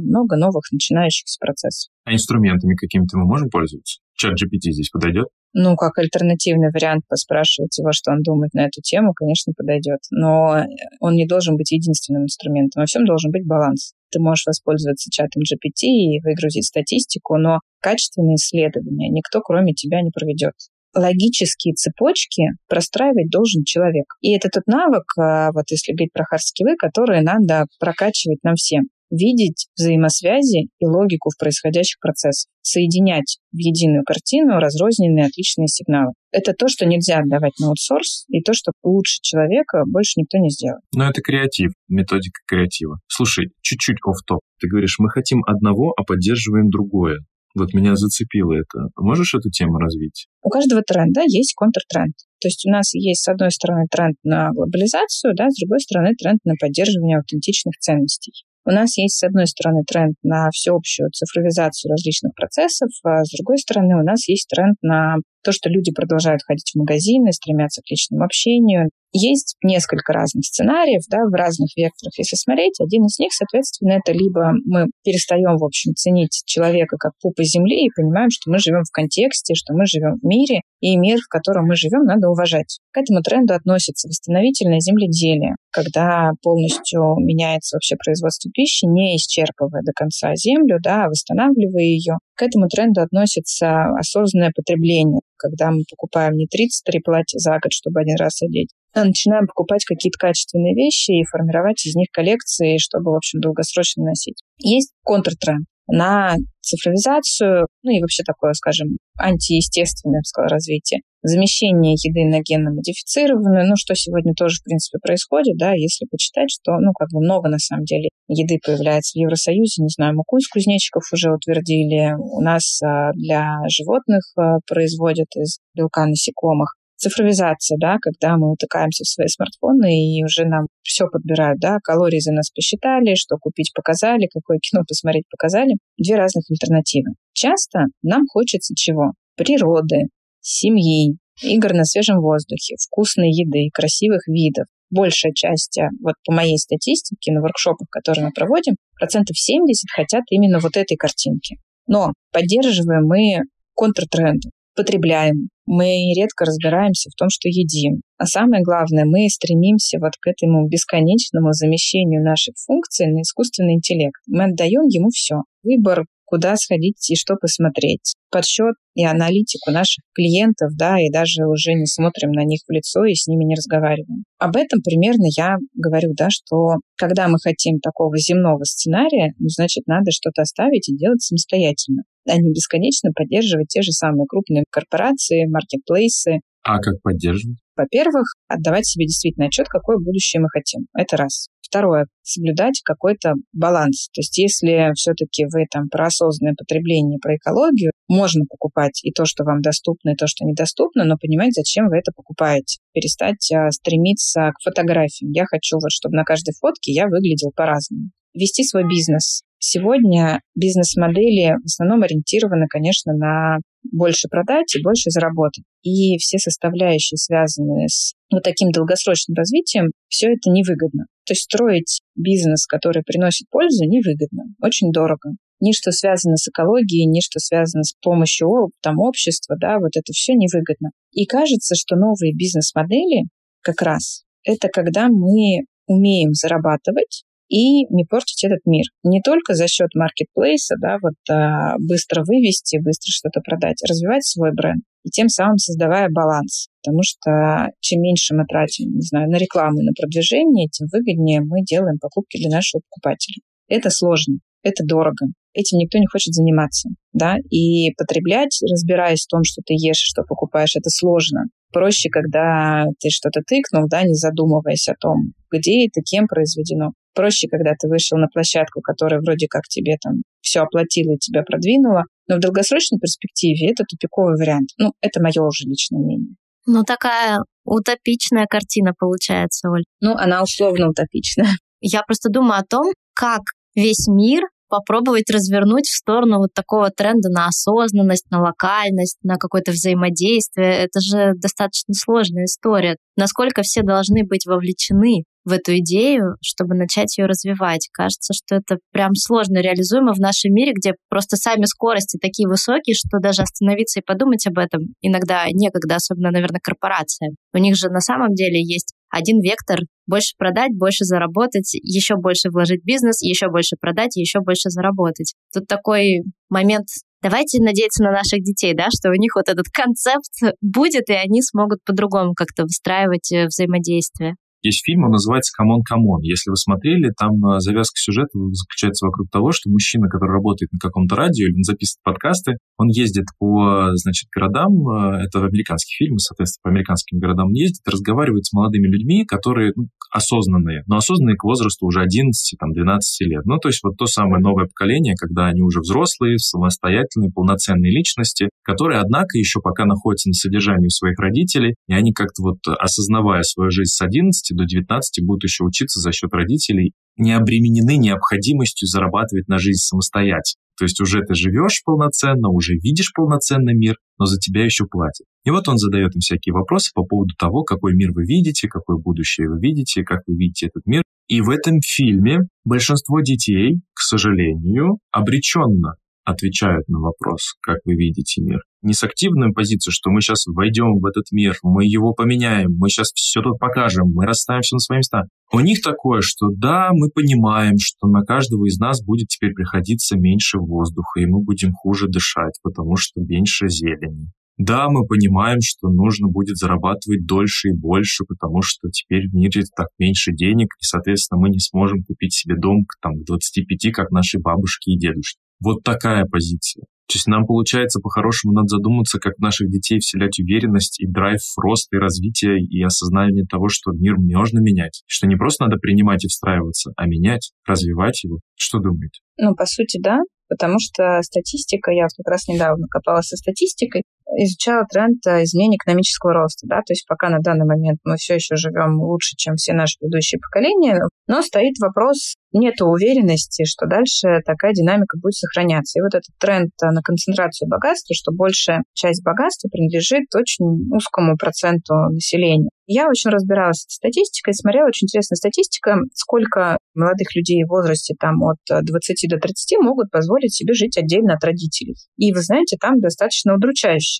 много новых начинающихся процессов. А инструментами какими-то мы можем пользоваться? Чат GPT здесь подойдет? Ну, как альтернативный вариант поспрашивать его, что он думает на эту тему, конечно, подойдет. Но он не должен быть единственным инструментом. Во всем должен быть баланс. Ты можешь воспользоваться чатом GPT и выгрузить статистику, но качественные исследования никто, кроме тебя, не проведет логические цепочки простраивать должен человек. И это тот навык, а, вот если говорить про хардскиллы, которые надо прокачивать нам всем видеть взаимосвязи и логику в происходящих процессах, соединять в единую картину разрозненные отличные сигналы. Это то, что нельзя отдавать на аутсорс, и то, что лучше человека больше никто не сделает. Но это креатив, методика креатива. Слушай, чуть-чуть off top Ты говоришь, мы хотим одного, а поддерживаем другое. Вот меня зацепило это. Можешь эту тему развить? У каждого тренда есть контртренд. То есть у нас есть, с одной стороны, тренд на глобализацию, да, с другой стороны, тренд на поддерживание аутентичных ценностей. У нас есть, с одной стороны, тренд на всеобщую цифровизацию различных процессов, а с другой стороны, у нас есть тренд на то, что люди продолжают ходить в магазины, стремятся к личному общению, есть несколько разных сценариев, да, в разных векторах, если смотреть. Один из них, соответственно, это либо мы перестаем, в общем, ценить человека как пупа земли и понимаем, что мы живем в контексте, что мы живем в мире, и мир, в котором мы живем, надо уважать. К этому тренду относится восстановительное земледелие, когда полностью меняется вообще производство пищи, не исчерпывая до конца землю, да, а восстанавливая ее. К этому тренду относится осознанное потребление, когда мы покупаем не 33 платья за год, чтобы один раз одеть, начинаем покупать какие-то качественные вещи и формировать из них коллекции, чтобы, в общем, долгосрочно носить. Есть контртренд на цифровизацию, ну и вообще такое, скажем, антиестественное, я сказала, развитие. Замещение еды на генно-модифицированную, ну, что сегодня тоже, в принципе, происходит, да, если почитать, что, ну, как бы много, на самом деле, еды появляется в Евросоюзе, не знаю, муку из кузнечиков уже утвердили, у нас а, для животных а, производят из белка насекомых цифровизация, да, когда мы утыкаемся в свои смартфоны и уже нам все подбирают, да, калории за нас посчитали, что купить показали, какое кино посмотреть показали. Две разных альтернативы. Часто нам хочется чего? Природы, семьи, игр на свежем воздухе, вкусной еды, красивых видов. Большая часть, а, вот по моей статистике, на воркшопах, которые мы проводим, процентов 70 хотят именно вот этой картинки. Но поддерживаем мы контртренды потребляем. Мы редко разбираемся в том, что едим. А самое главное, мы стремимся вот к этому бесконечному замещению наших функций на искусственный интеллект. Мы отдаем ему все. Выбор куда сходить и что посмотреть. Подсчет и аналитику наших клиентов, да, и даже уже не смотрим на них в лицо и с ними не разговариваем. Об этом примерно я говорю, да, что когда мы хотим такого земного сценария, ну, значит, надо что-то оставить и делать самостоятельно а не бесконечно поддерживать те же самые крупные корпорации, маркетплейсы. А как поддерживать? Во-первых, отдавать себе действительно отчет, какое будущее мы хотим. Это раз. Второе, соблюдать какой-то баланс. То есть если все-таки вы там про осознанное потребление, про экологию, можно покупать и то, что вам доступно, и то, что недоступно, но понимать, зачем вы это покупаете. Перестать а, стремиться к фотографиям. Я хочу вот, чтобы на каждой фотке я выглядел по-разному. Вести свой бизнес. Сегодня бизнес-модели в основном ориентированы, конечно, на больше продать и больше заработать. И все составляющие, связанные с вот таким долгосрочным развитием, все это невыгодно. То есть строить бизнес, который приносит пользу, невыгодно, очень дорого. Ни что связано с экологией, ни что связано с помощью там, общества, да, вот это все невыгодно. И кажется, что новые бизнес-модели как раз это когда мы умеем зарабатывать и не портить этот мир. Не только за счет маркетплейса, да, вот а, быстро вывести, быстро что-то продать, развивать свой бренд и тем самым создавая баланс. Потому что чем меньше мы тратим, не знаю, на рекламу и на продвижение, тем выгоднее мы делаем покупки для нашего покупателя. Это сложно, это дорого. Этим никто не хочет заниматься, да, и потреблять, разбираясь в том, что ты ешь, что покупаешь, это сложно. Проще, когда ты что-то тыкнул, да, не задумываясь о том, где это, кем произведено. Проще, когда ты вышел на площадку, которая вроде как тебе там все оплатила и тебя продвинула, но в долгосрочной перспективе это тупиковый вариант. Ну, это мое уже личное мнение. Ну, такая утопичная картина получается, Оль. Ну, она условно утопичная. Я просто думаю о том, как весь мир попробовать развернуть в сторону вот такого тренда на осознанность, на локальность, на какое-то взаимодействие. Это же достаточно сложная история. Насколько все должны быть вовлечены в эту идею, чтобы начать ее развивать. Кажется, что это прям сложно реализуемо в нашем мире, где просто сами скорости такие высокие, что даже остановиться и подумать об этом иногда некогда, особенно, наверное, корпорациям. У них же на самом деле есть один вектор больше продать, больше заработать, еще больше вложить в бизнес, еще больше продать, еще больше заработать. Тут такой момент давайте надеяться на наших детей, да, что у них вот этот концепт будет, и они смогут по-другому как-то выстраивать э, взаимодействие. Есть фильм, он называется «C'mon, c'mon». Если вы смотрели, там э, завязка сюжета заключается вокруг того, что мужчина, который работает на каком-то радио или он записывает подкасты, он ездит по, значит, городам, э, это американские фильмы, соответственно, по американским городам он ездит, разговаривает с молодыми людьми, которые ну, осознанные, но осознанные к возрасту уже 11, там, 12 лет. Ну, то есть вот то самое новое поколение, когда они уже взрослые, самостоятельные, полноценные личности, которые, однако, еще пока находятся на содержании у своих родителей, и они как-то вот осознавая свою жизнь с 11 до 19 будут еще учиться за счет родителей, не обременены необходимостью зарабатывать на жизнь самостоятельно. То есть уже ты живешь полноценно, уже видишь полноценный мир, но за тебя еще платят. И вот он задает им всякие вопросы по поводу того, какой мир вы видите, какое будущее вы видите, как вы видите этот мир. И в этом фильме большинство детей, к сожалению, обреченно отвечают на вопрос, как вы видите мир. Не с активной позицией, что мы сейчас войдем в этот мир, мы его поменяем, мы сейчас все тут покажем, мы расставим все на свои места. У них такое, что да, мы понимаем, что на каждого из нас будет теперь приходиться меньше воздуха, и мы будем хуже дышать, потому что меньше зелени. Да, мы понимаем, что нужно будет зарабатывать дольше и больше, потому что теперь в мире так меньше денег, и, соответственно, мы не сможем купить себе дом там, к 25, как наши бабушки и дедушки. Вот такая позиция. То есть нам, получается, по-хорошему надо задуматься, как в наших детей вселять уверенность и драйв роста и развития и осознание того, что мир можно менять. Что не просто надо принимать и встраиваться, а менять, развивать его. Что думаете? Ну, по сути, да. Потому что статистика, я как раз недавно копалась со статистикой, изучала тренд э, изменения экономического роста. Да? То есть пока на данный момент мы все еще живем лучше, чем все наши предыдущие поколения, но стоит вопрос, нет уверенности, что дальше такая динамика будет сохраняться. И вот этот тренд э, на концентрацию богатства, что большая часть богатства принадлежит очень узкому проценту населения. Я очень разбиралась с статистикой, смотрела очень интересная статистика, сколько молодых людей в возрасте там, от 20 до 30 могут позволить себе жить отдельно от родителей. И вы знаете, там достаточно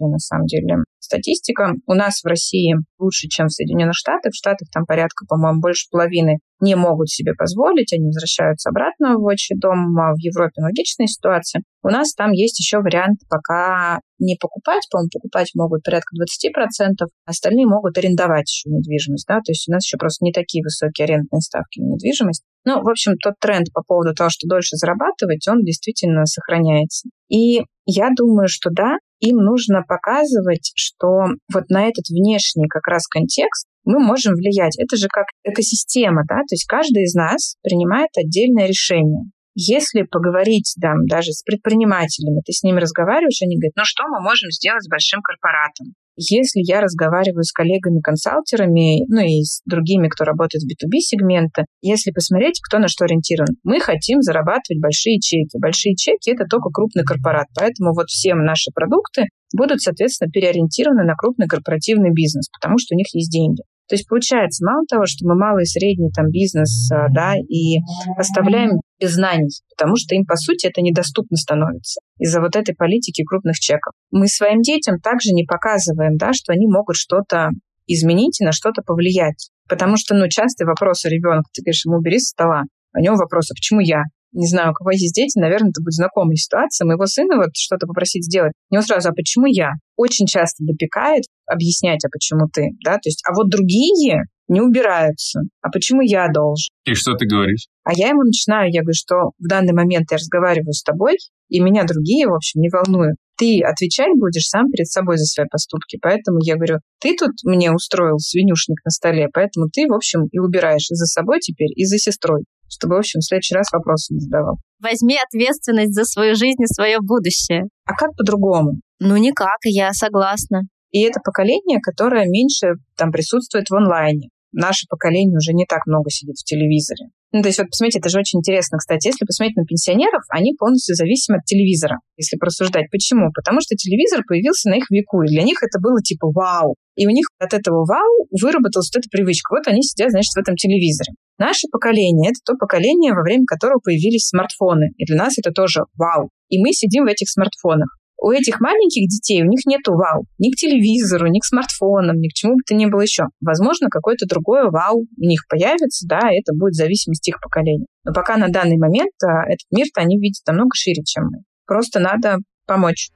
удручающая на самом деле статистика. У нас в России лучше, чем в Соединенных Штатах. В Штатах там порядка, по-моему, больше половины не могут себе позволить, они возвращаются обратно в отчий дом. А в Европе аналогичная ситуация. У нас там есть еще вариант пока не покупать, по-моему, покупать могут порядка 20%, остальные могут арендовать еще недвижимость, да, то есть у нас еще просто не такие высокие арендные ставки на недвижимость. Ну, в общем, тот тренд по поводу того, что дольше зарабатывать, он действительно сохраняется. И я думаю, что да, им нужно показывать, что вот на этот внешний как раз контекст мы можем влиять. Это же как экосистема, да, то есть каждый из нас принимает отдельное решение. Если поговорить там, даже с предпринимателями, ты с ними разговариваешь, они говорят, ну что мы можем сделать с большим корпоратом? Если я разговариваю с коллегами-консалтерами, ну и с другими, кто работает в B2B сегменте, если посмотреть, кто на что ориентирован, мы хотим зарабатывать большие чеки. Большие чеки – это только крупный корпорат, поэтому вот все наши продукты будут, соответственно, переориентированы на крупный корпоративный бизнес, потому что у них есть деньги. То есть получается, мало того, что мы малый и средний там бизнес, а, да, и оставляем без знаний, потому что им, по сути, это недоступно становится из-за вот этой политики крупных чеков. Мы своим детям также не показываем, да, что они могут что-то изменить и на что-то повлиять. Потому что, ну, частый вопрос у ребенка, ты говоришь ему, убери со стола, у него вопрос, а почему я? Не знаю, у кого есть дети, наверное, это будет знакомая ситуация. Моего сына вот что-то попросить сделать. У него сразу, а почему я? Очень часто допекает объяснять, а почему ты, да? То есть, а вот другие не убираются. А почему я должен? И что ты говоришь? А я ему начинаю, я говорю, что в данный момент я разговариваю с тобой, и меня другие, в общем, не волнуют. Ты отвечать будешь сам перед собой за свои поступки. Поэтому я говорю, ты тут мне устроил свинюшник на столе, поэтому ты, в общем, и убираешь и за собой теперь, и за сестрой чтобы, в общем, в следующий раз вопросы не задавал. Возьми ответственность за свою жизнь и свое будущее. А как по-другому? Ну, никак, я согласна. И это поколение, которое меньше там присутствует в онлайне наше поколение уже не так много сидит в телевизоре. Ну, то есть вот посмотрите, это же очень интересно, кстати. Если посмотреть на пенсионеров, они полностью зависимы от телевизора, если порассуждать. Почему? Потому что телевизор появился на их веку, и для них это было типа вау. И у них от этого вау выработалась вот эта привычка. Вот они сидят, значит, в этом телевизоре. Наше поколение — это то поколение, во время которого появились смартфоны. И для нас это тоже вау. И мы сидим в этих смартфонах у этих маленьких детей, у них нету вау. Ни к телевизору, ни к смартфонам, ни к чему бы то ни было еще. Возможно, какое-то другое вау у них появится, да, это будет в зависимости их поколения. Но пока на данный момент а, этот мир-то они видят намного шире, чем мы. Просто надо помочь.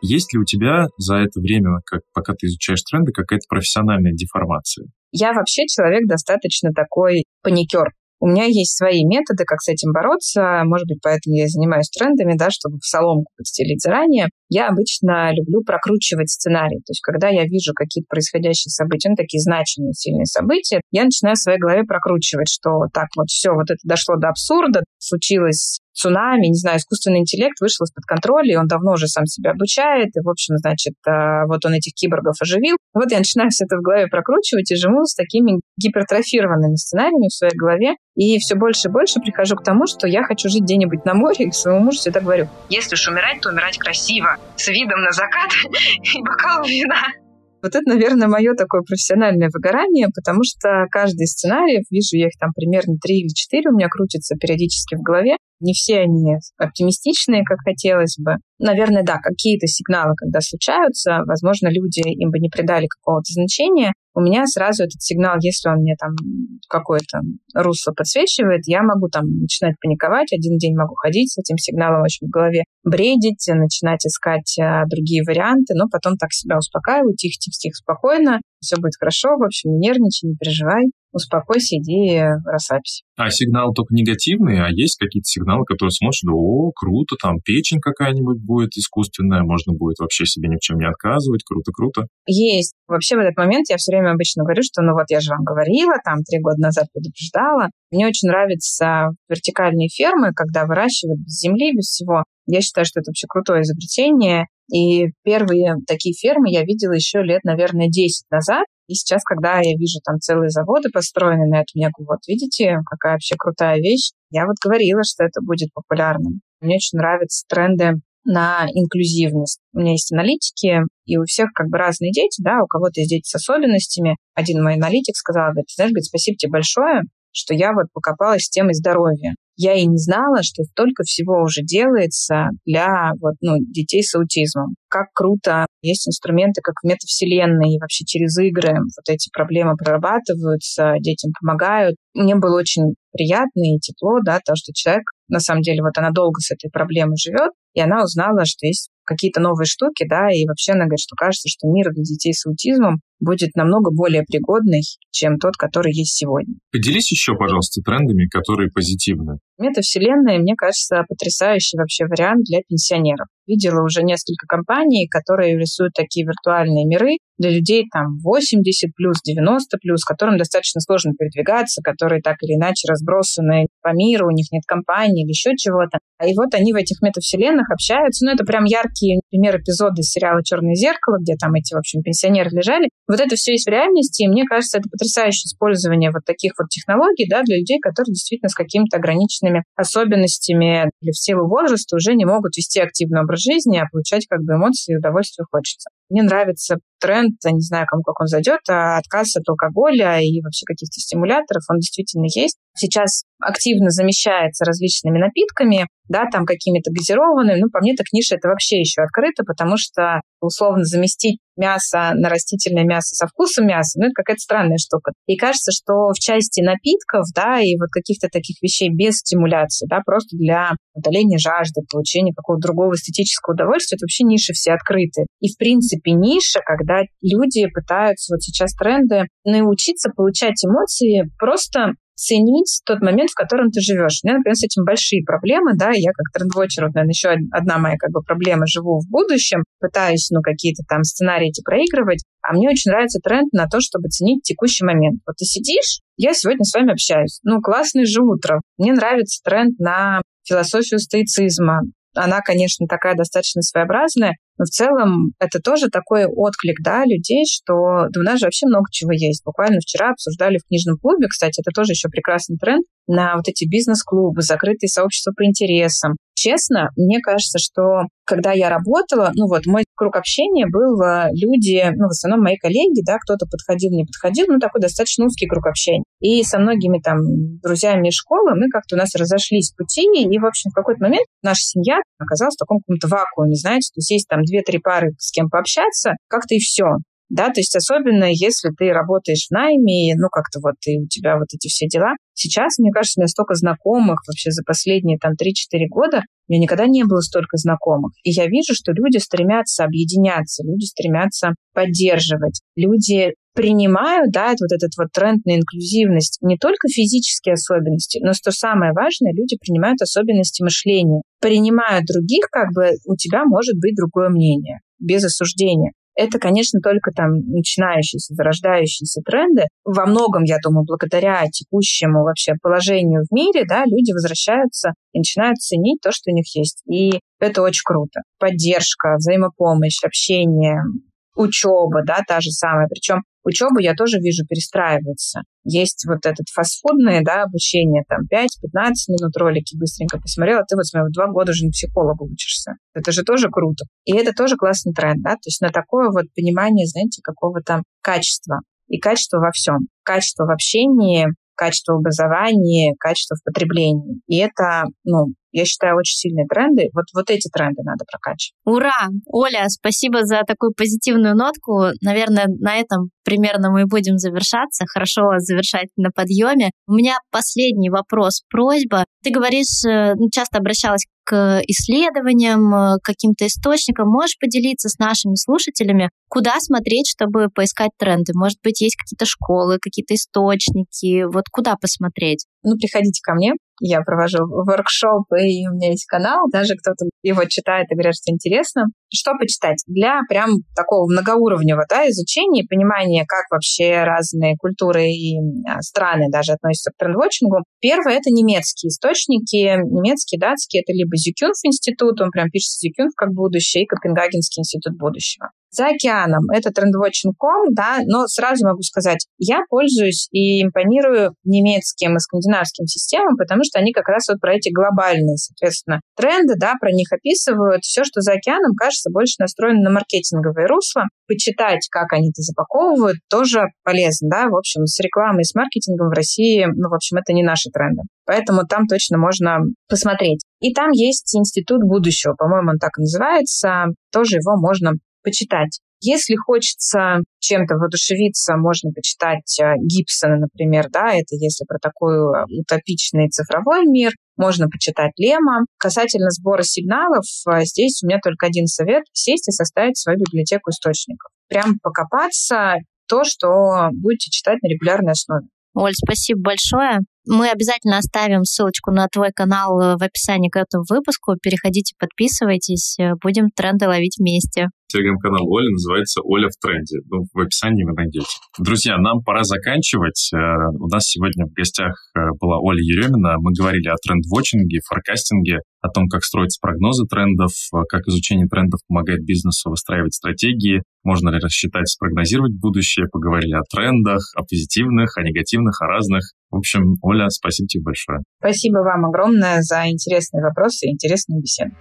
Есть ли у тебя за это время, как, пока ты изучаешь тренды, какая-то профессиональная деформация? Я вообще человек достаточно такой паникер. У меня есть свои методы, как с этим бороться. Может быть, поэтому я занимаюсь трендами, да, чтобы в соломку подстелить заранее. Я обычно люблю прокручивать сценарий. То есть, когда я вижу какие-то происходящие события, ну, такие значимые, сильные события, я начинаю в своей голове прокручивать, что так вот все, вот это дошло до абсурда, случилось цунами, не знаю, искусственный интеллект вышел из-под контроля, и он давно уже сам себя обучает, и, в общем, значит, а, вот он этих киборгов оживил. Вот я начинаю все это в голове прокручивать и живу с такими гипертрофированными сценариями в своей голове, и все больше и больше прихожу к тому, что я хочу жить где-нибудь на море, и своему мужу всегда говорю, если уж умирать, то умирать красиво, с видом на закат и бокалом вина. Вот это, наверное, мое такое профессиональное выгорание, потому что каждый из сценариев, вижу я их там примерно три или четыре у меня крутится периодически в голове, Не все они оптимистичные, как хотелось бы. Наверное, да, какие-то сигналы, когда случаются, возможно, люди им бы не придали какого-то значения. У меня сразу этот сигнал, если он мне там какое-то русло подсвечивает, я могу там начинать паниковать, один день могу ходить с этим сигналом очень в голове, бредить, начинать искать а, другие варианты, но потом так себя успокаиваю, тихо-тихо-тихо, спокойно, все будет хорошо, в общем, не нервничай, не переживай успокойся, иди расслабься. А сигналы только негативные, а есть какие-то сигналы, которые смотришь, да, о, круто, там печень какая-нибудь будет искусственная, можно будет вообще себе ни в чем не отказывать, круто-круто. Есть. Вообще в этот момент я все время обычно говорю, что ну вот я же вам говорила, там три года назад предупреждала. Мне очень нравятся вертикальные фермы, когда выращивают без земли, без всего. Я считаю, что это вообще крутое изобретение. И первые такие фермы я видела еще лет, наверное, 10 назад. И сейчас, когда я вижу там целые заводы построены на эту негу, вот видите, какая вообще крутая вещь. Я вот говорила, что это будет популярным. Мне очень нравятся тренды на инклюзивность. У меня есть аналитики, и у всех как бы разные дети, да, у кого-то есть дети с особенностями. Один мой аналитик сказал, говорит, знаешь, говорит, спасибо тебе большое, что я вот покопалась с темой здоровья. Я и не знала, что столько всего уже делается для вот, ну, детей с аутизмом. Как круто. Есть инструменты, как в метавселенной, и вообще через игры вот эти проблемы прорабатываются, детям помогают. Мне было очень приятно и тепло, да, то, что человек, на самом деле, вот она долго с этой проблемой живет, и она узнала, что есть какие-то новые штуки, да, и вообще она говорит, что кажется, что мир для детей с аутизмом будет намного более пригодный, чем тот, который есть сегодня. Поделись еще, пожалуйста, трендами, которые позитивны. Метавселенная, мне кажется, потрясающий вообще вариант для пенсионеров. Видела уже несколько компаний, которые рисуют такие виртуальные миры для людей там 80 плюс, 90 плюс, которым достаточно сложно передвигаться, которые так или иначе разбросаны по миру, у них нет компании или еще чего-то. И вот они в этих метавселенных общаются. Ну, это прям яркий пример эпизода из сериала «Черное зеркало», где там эти, в общем, пенсионеры лежали. Вот это все есть в реальности, и мне кажется, это потрясающее использование вот таких вот технологий да, для людей, которые действительно с какими-то ограниченными особенностями или в силу возраста уже не могут вести активный образ жизни, а получать как бы эмоции и удовольствие хочется. Мне нравится тренд, я не знаю, кому как он зайдет, а отказ от алкоголя и вообще каких-то стимуляторов, он действительно есть. Сейчас активно замещается различными напитками, да, там какими-то газированными. Ну, по мне, так ниша это вообще еще открыто, потому что условно заместить мясо на растительное мясо со вкусом мяса, ну, это какая-то странная штука. И кажется, что в части напитков, да, и вот каких-то таких вещей без стимуляции, да, просто для удаления жажды, получения какого-то другого эстетического удовольствия, это вообще ниши все открыты. И, в принципе, ниша, когда люди пытаются вот сейчас тренды научиться получать эмоции просто ценить тот момент, в котором ты живешь. У меня, например, с этим большие проблемы, да, я как трендвотчер, вот, наверное, еще одна моя как бы проблема, живу в будущем, пытаюсь, ну, какие-то там сценарии эти проигрывать, а мне очень нравится тренд на то, чтобы ценить текущий момент. Вот ты сидишь, я сегодня с вами общаюсь. Ну, классное же утро. Мне нравится тренд на философию стоицизма. Она, конечно, такая достаточно своеобразная, но в целом это тоже такой отклик да, людей, что да у нас же вообще много чего есть. Буквально вчера обсуждали в книжном клубе, кстати, это тоже еще прекрасный тренд, на вот эти бизнес-клубы, закрытые сообщества по интересам. Честно, мне кажется, что когда я работала, ну вот мой круг общения был э, люди, ну в основном мои коллеги, да, кто-то подходил, не подходил, ну такой достаточно узкий круг общения. И со многими там друзьями из школы мы как-то у нас разошлись пути, и в общем в какой-то момент наша семья оказалась в таком каком-то вакууме, знаете, то есть есть там две-три пары, с кем пообщаться, как-то и все. Да, то есть особенно если ты работаешь в найме, ну как-то вот и у тебя вот эти все дела. Сейчас, мне кажется, у меня столько знакомых вообще за последние там 3-4 года, у меня никогда не было столько знакомых. И я вижу, что люди стремятся объединяться, люди стремятся поддерживать, люди принимают, да, вот этот вот тренд на инклюзивность, не только физические особенности, но что самое важное, люди принимают особенности мышления. Принимают других, как бы у тебя может быть другое мнение, без осуждения. Это, конечно, только там начинающиеся, зарождающиеся тренды. Во многом, я думаю, благодаря текущему вообще положению в мире, да, люди возвращаются и начинают ценить то, что у них есть. И это очень круто. Поддержка, взаимопомощь, общение, учеба, да, та же самая. Причем учеба я тоже вижу перестраивается. Есть вот этот фастфудное, да, обучение, там 5-15 минут ролики быстренько посмотрела, ты вот смотри, два года уже на психолога учишься. Это же тоже круто. И это тоже классный тренд, да, то есть на такое вот понимание, знаете, какого-то качества. И качество во всем. Качество в общении, качество образования, качество в потреблении. И это, ну, я считаю, очень сильные тренды. Вот, вот эти тренды надо прокачивать. Ура! Оля, спасибо за такую позитивную нотку. Наверное, на этом примерно мы будем завершаться. Хорошо завершать на подъеме. У меня последний вопрос, просьба. Ты говоришь, э, часто обращалась к исследованиям, э, к каким-то источникам. Можешь поделиться с нашими слушателями, куда смотреть, чтобы поискать тренды? Может быть, есть какие-то школы, какие-то источники? Вот куда посмотреть? Ну, приходите ко мне, я провожу воркшопы, и у меня есть канал, даже кто-то его читает и говорит, что интересно. Что почитать? Для прям такого многоуровневого да, изучения и понимания, как вообще разные культуры и а, страны даже относятся к трендвотчингу. Первое — это немецкие источники. Немецкие, датские — это либо Зюкюнф институт, он прям пишет Зюкюнф как будущее, и Копенгагенский институт будущего. За океаном это trendwatching.com, да, но сразу могу сказать, я пользуюсь и импонирую немецким и скандинавским системам, потому что они как раз вот про эти глобальные, соответственно, тренды, да, про них описывают. Все, что за океаном, кажется, больше настроено на маркетинговое русло. Почитать, как они это запаковывают, тоже полезно, да. В общем, с рекламой, с маркетингом в России, ну, в общем, это не наши тренды. Поэтому там точно можно посмотреть. И там есть Институт будущего, по-моему, он так и называется. Тоже его можно почитать. Если хочется чем-то воодушевиться, можно почитать э, Гибсона, например, да, это если про такой э, утопичный цифровой мир, можно почитать Лема. Касательно сбора сигналов, э, здесь у меня только один совет – сесть и составить свою библиотеку источников. Прям покопаться то, что будете читать на регулярной основе. Оль, спасибо большое. Мы обязательно оставим ссылочку на твой канал в описании к этому выпуску. Переходите, подписывайтесь. Будем тренды ловить вместе. Телеграм-канал Оли называется «Оля в тренде». Ну, в описании вы найдете. Друзья, нам пора заканчивать. Э, у нас сегодня в гостях э, была Оля Еремина. Мы говорили о тренд-вотчинге, форкастинге, о том, как строить прогнозы трендов, э, как изучение трендов помогает бизнесу выстраивать стратегии, можно ли рассчитать, спрогнозировать будущее, поговорили о трендах, о позитивных, о негативных, о разных. В общем, Оля, спасибо тебе большое. Спасибо вам огромное за интересные вопросы и интересную беседу.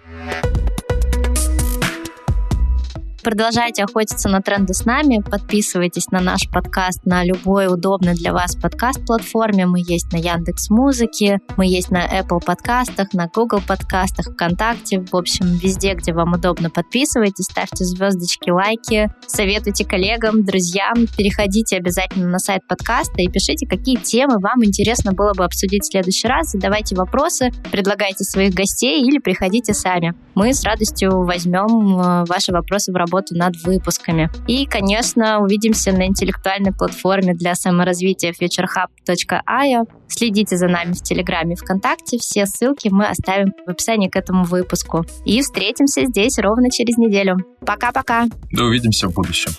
Продолжайте охотиться на тренды с нами. Подписывайтесь на наш подкаст на любой удобной для вас подкаст-платформе. Мы есть на Яндекс Музыке, мы есть на Apple подкастах, на Google подкастах, ВКонтакте. В общем, везде, где вам удобно, подписывайтесь, ставьте звездочки, лайки, советуйте коллегам, друзьям. Переходите обязательно на сайт подкаста и пишите, какие темы вам интересно было бы обсудить в следующий раз. Задавайте вопросы, предлагайте своих гостей или приходите сами. Мы с радостью возьмем э, ваши вопросы в работу работу над выпусками. И, конечно, увидимся на интеллектуальной платформе для саморазвития futurehub.io. Следите за нами в Телеграме и ВКонтакте. Все ссылки мы оставим в описании к этому выпуску. И встретимся здесь ровно через неделю. Пока-пока. Да увидимся в будущем.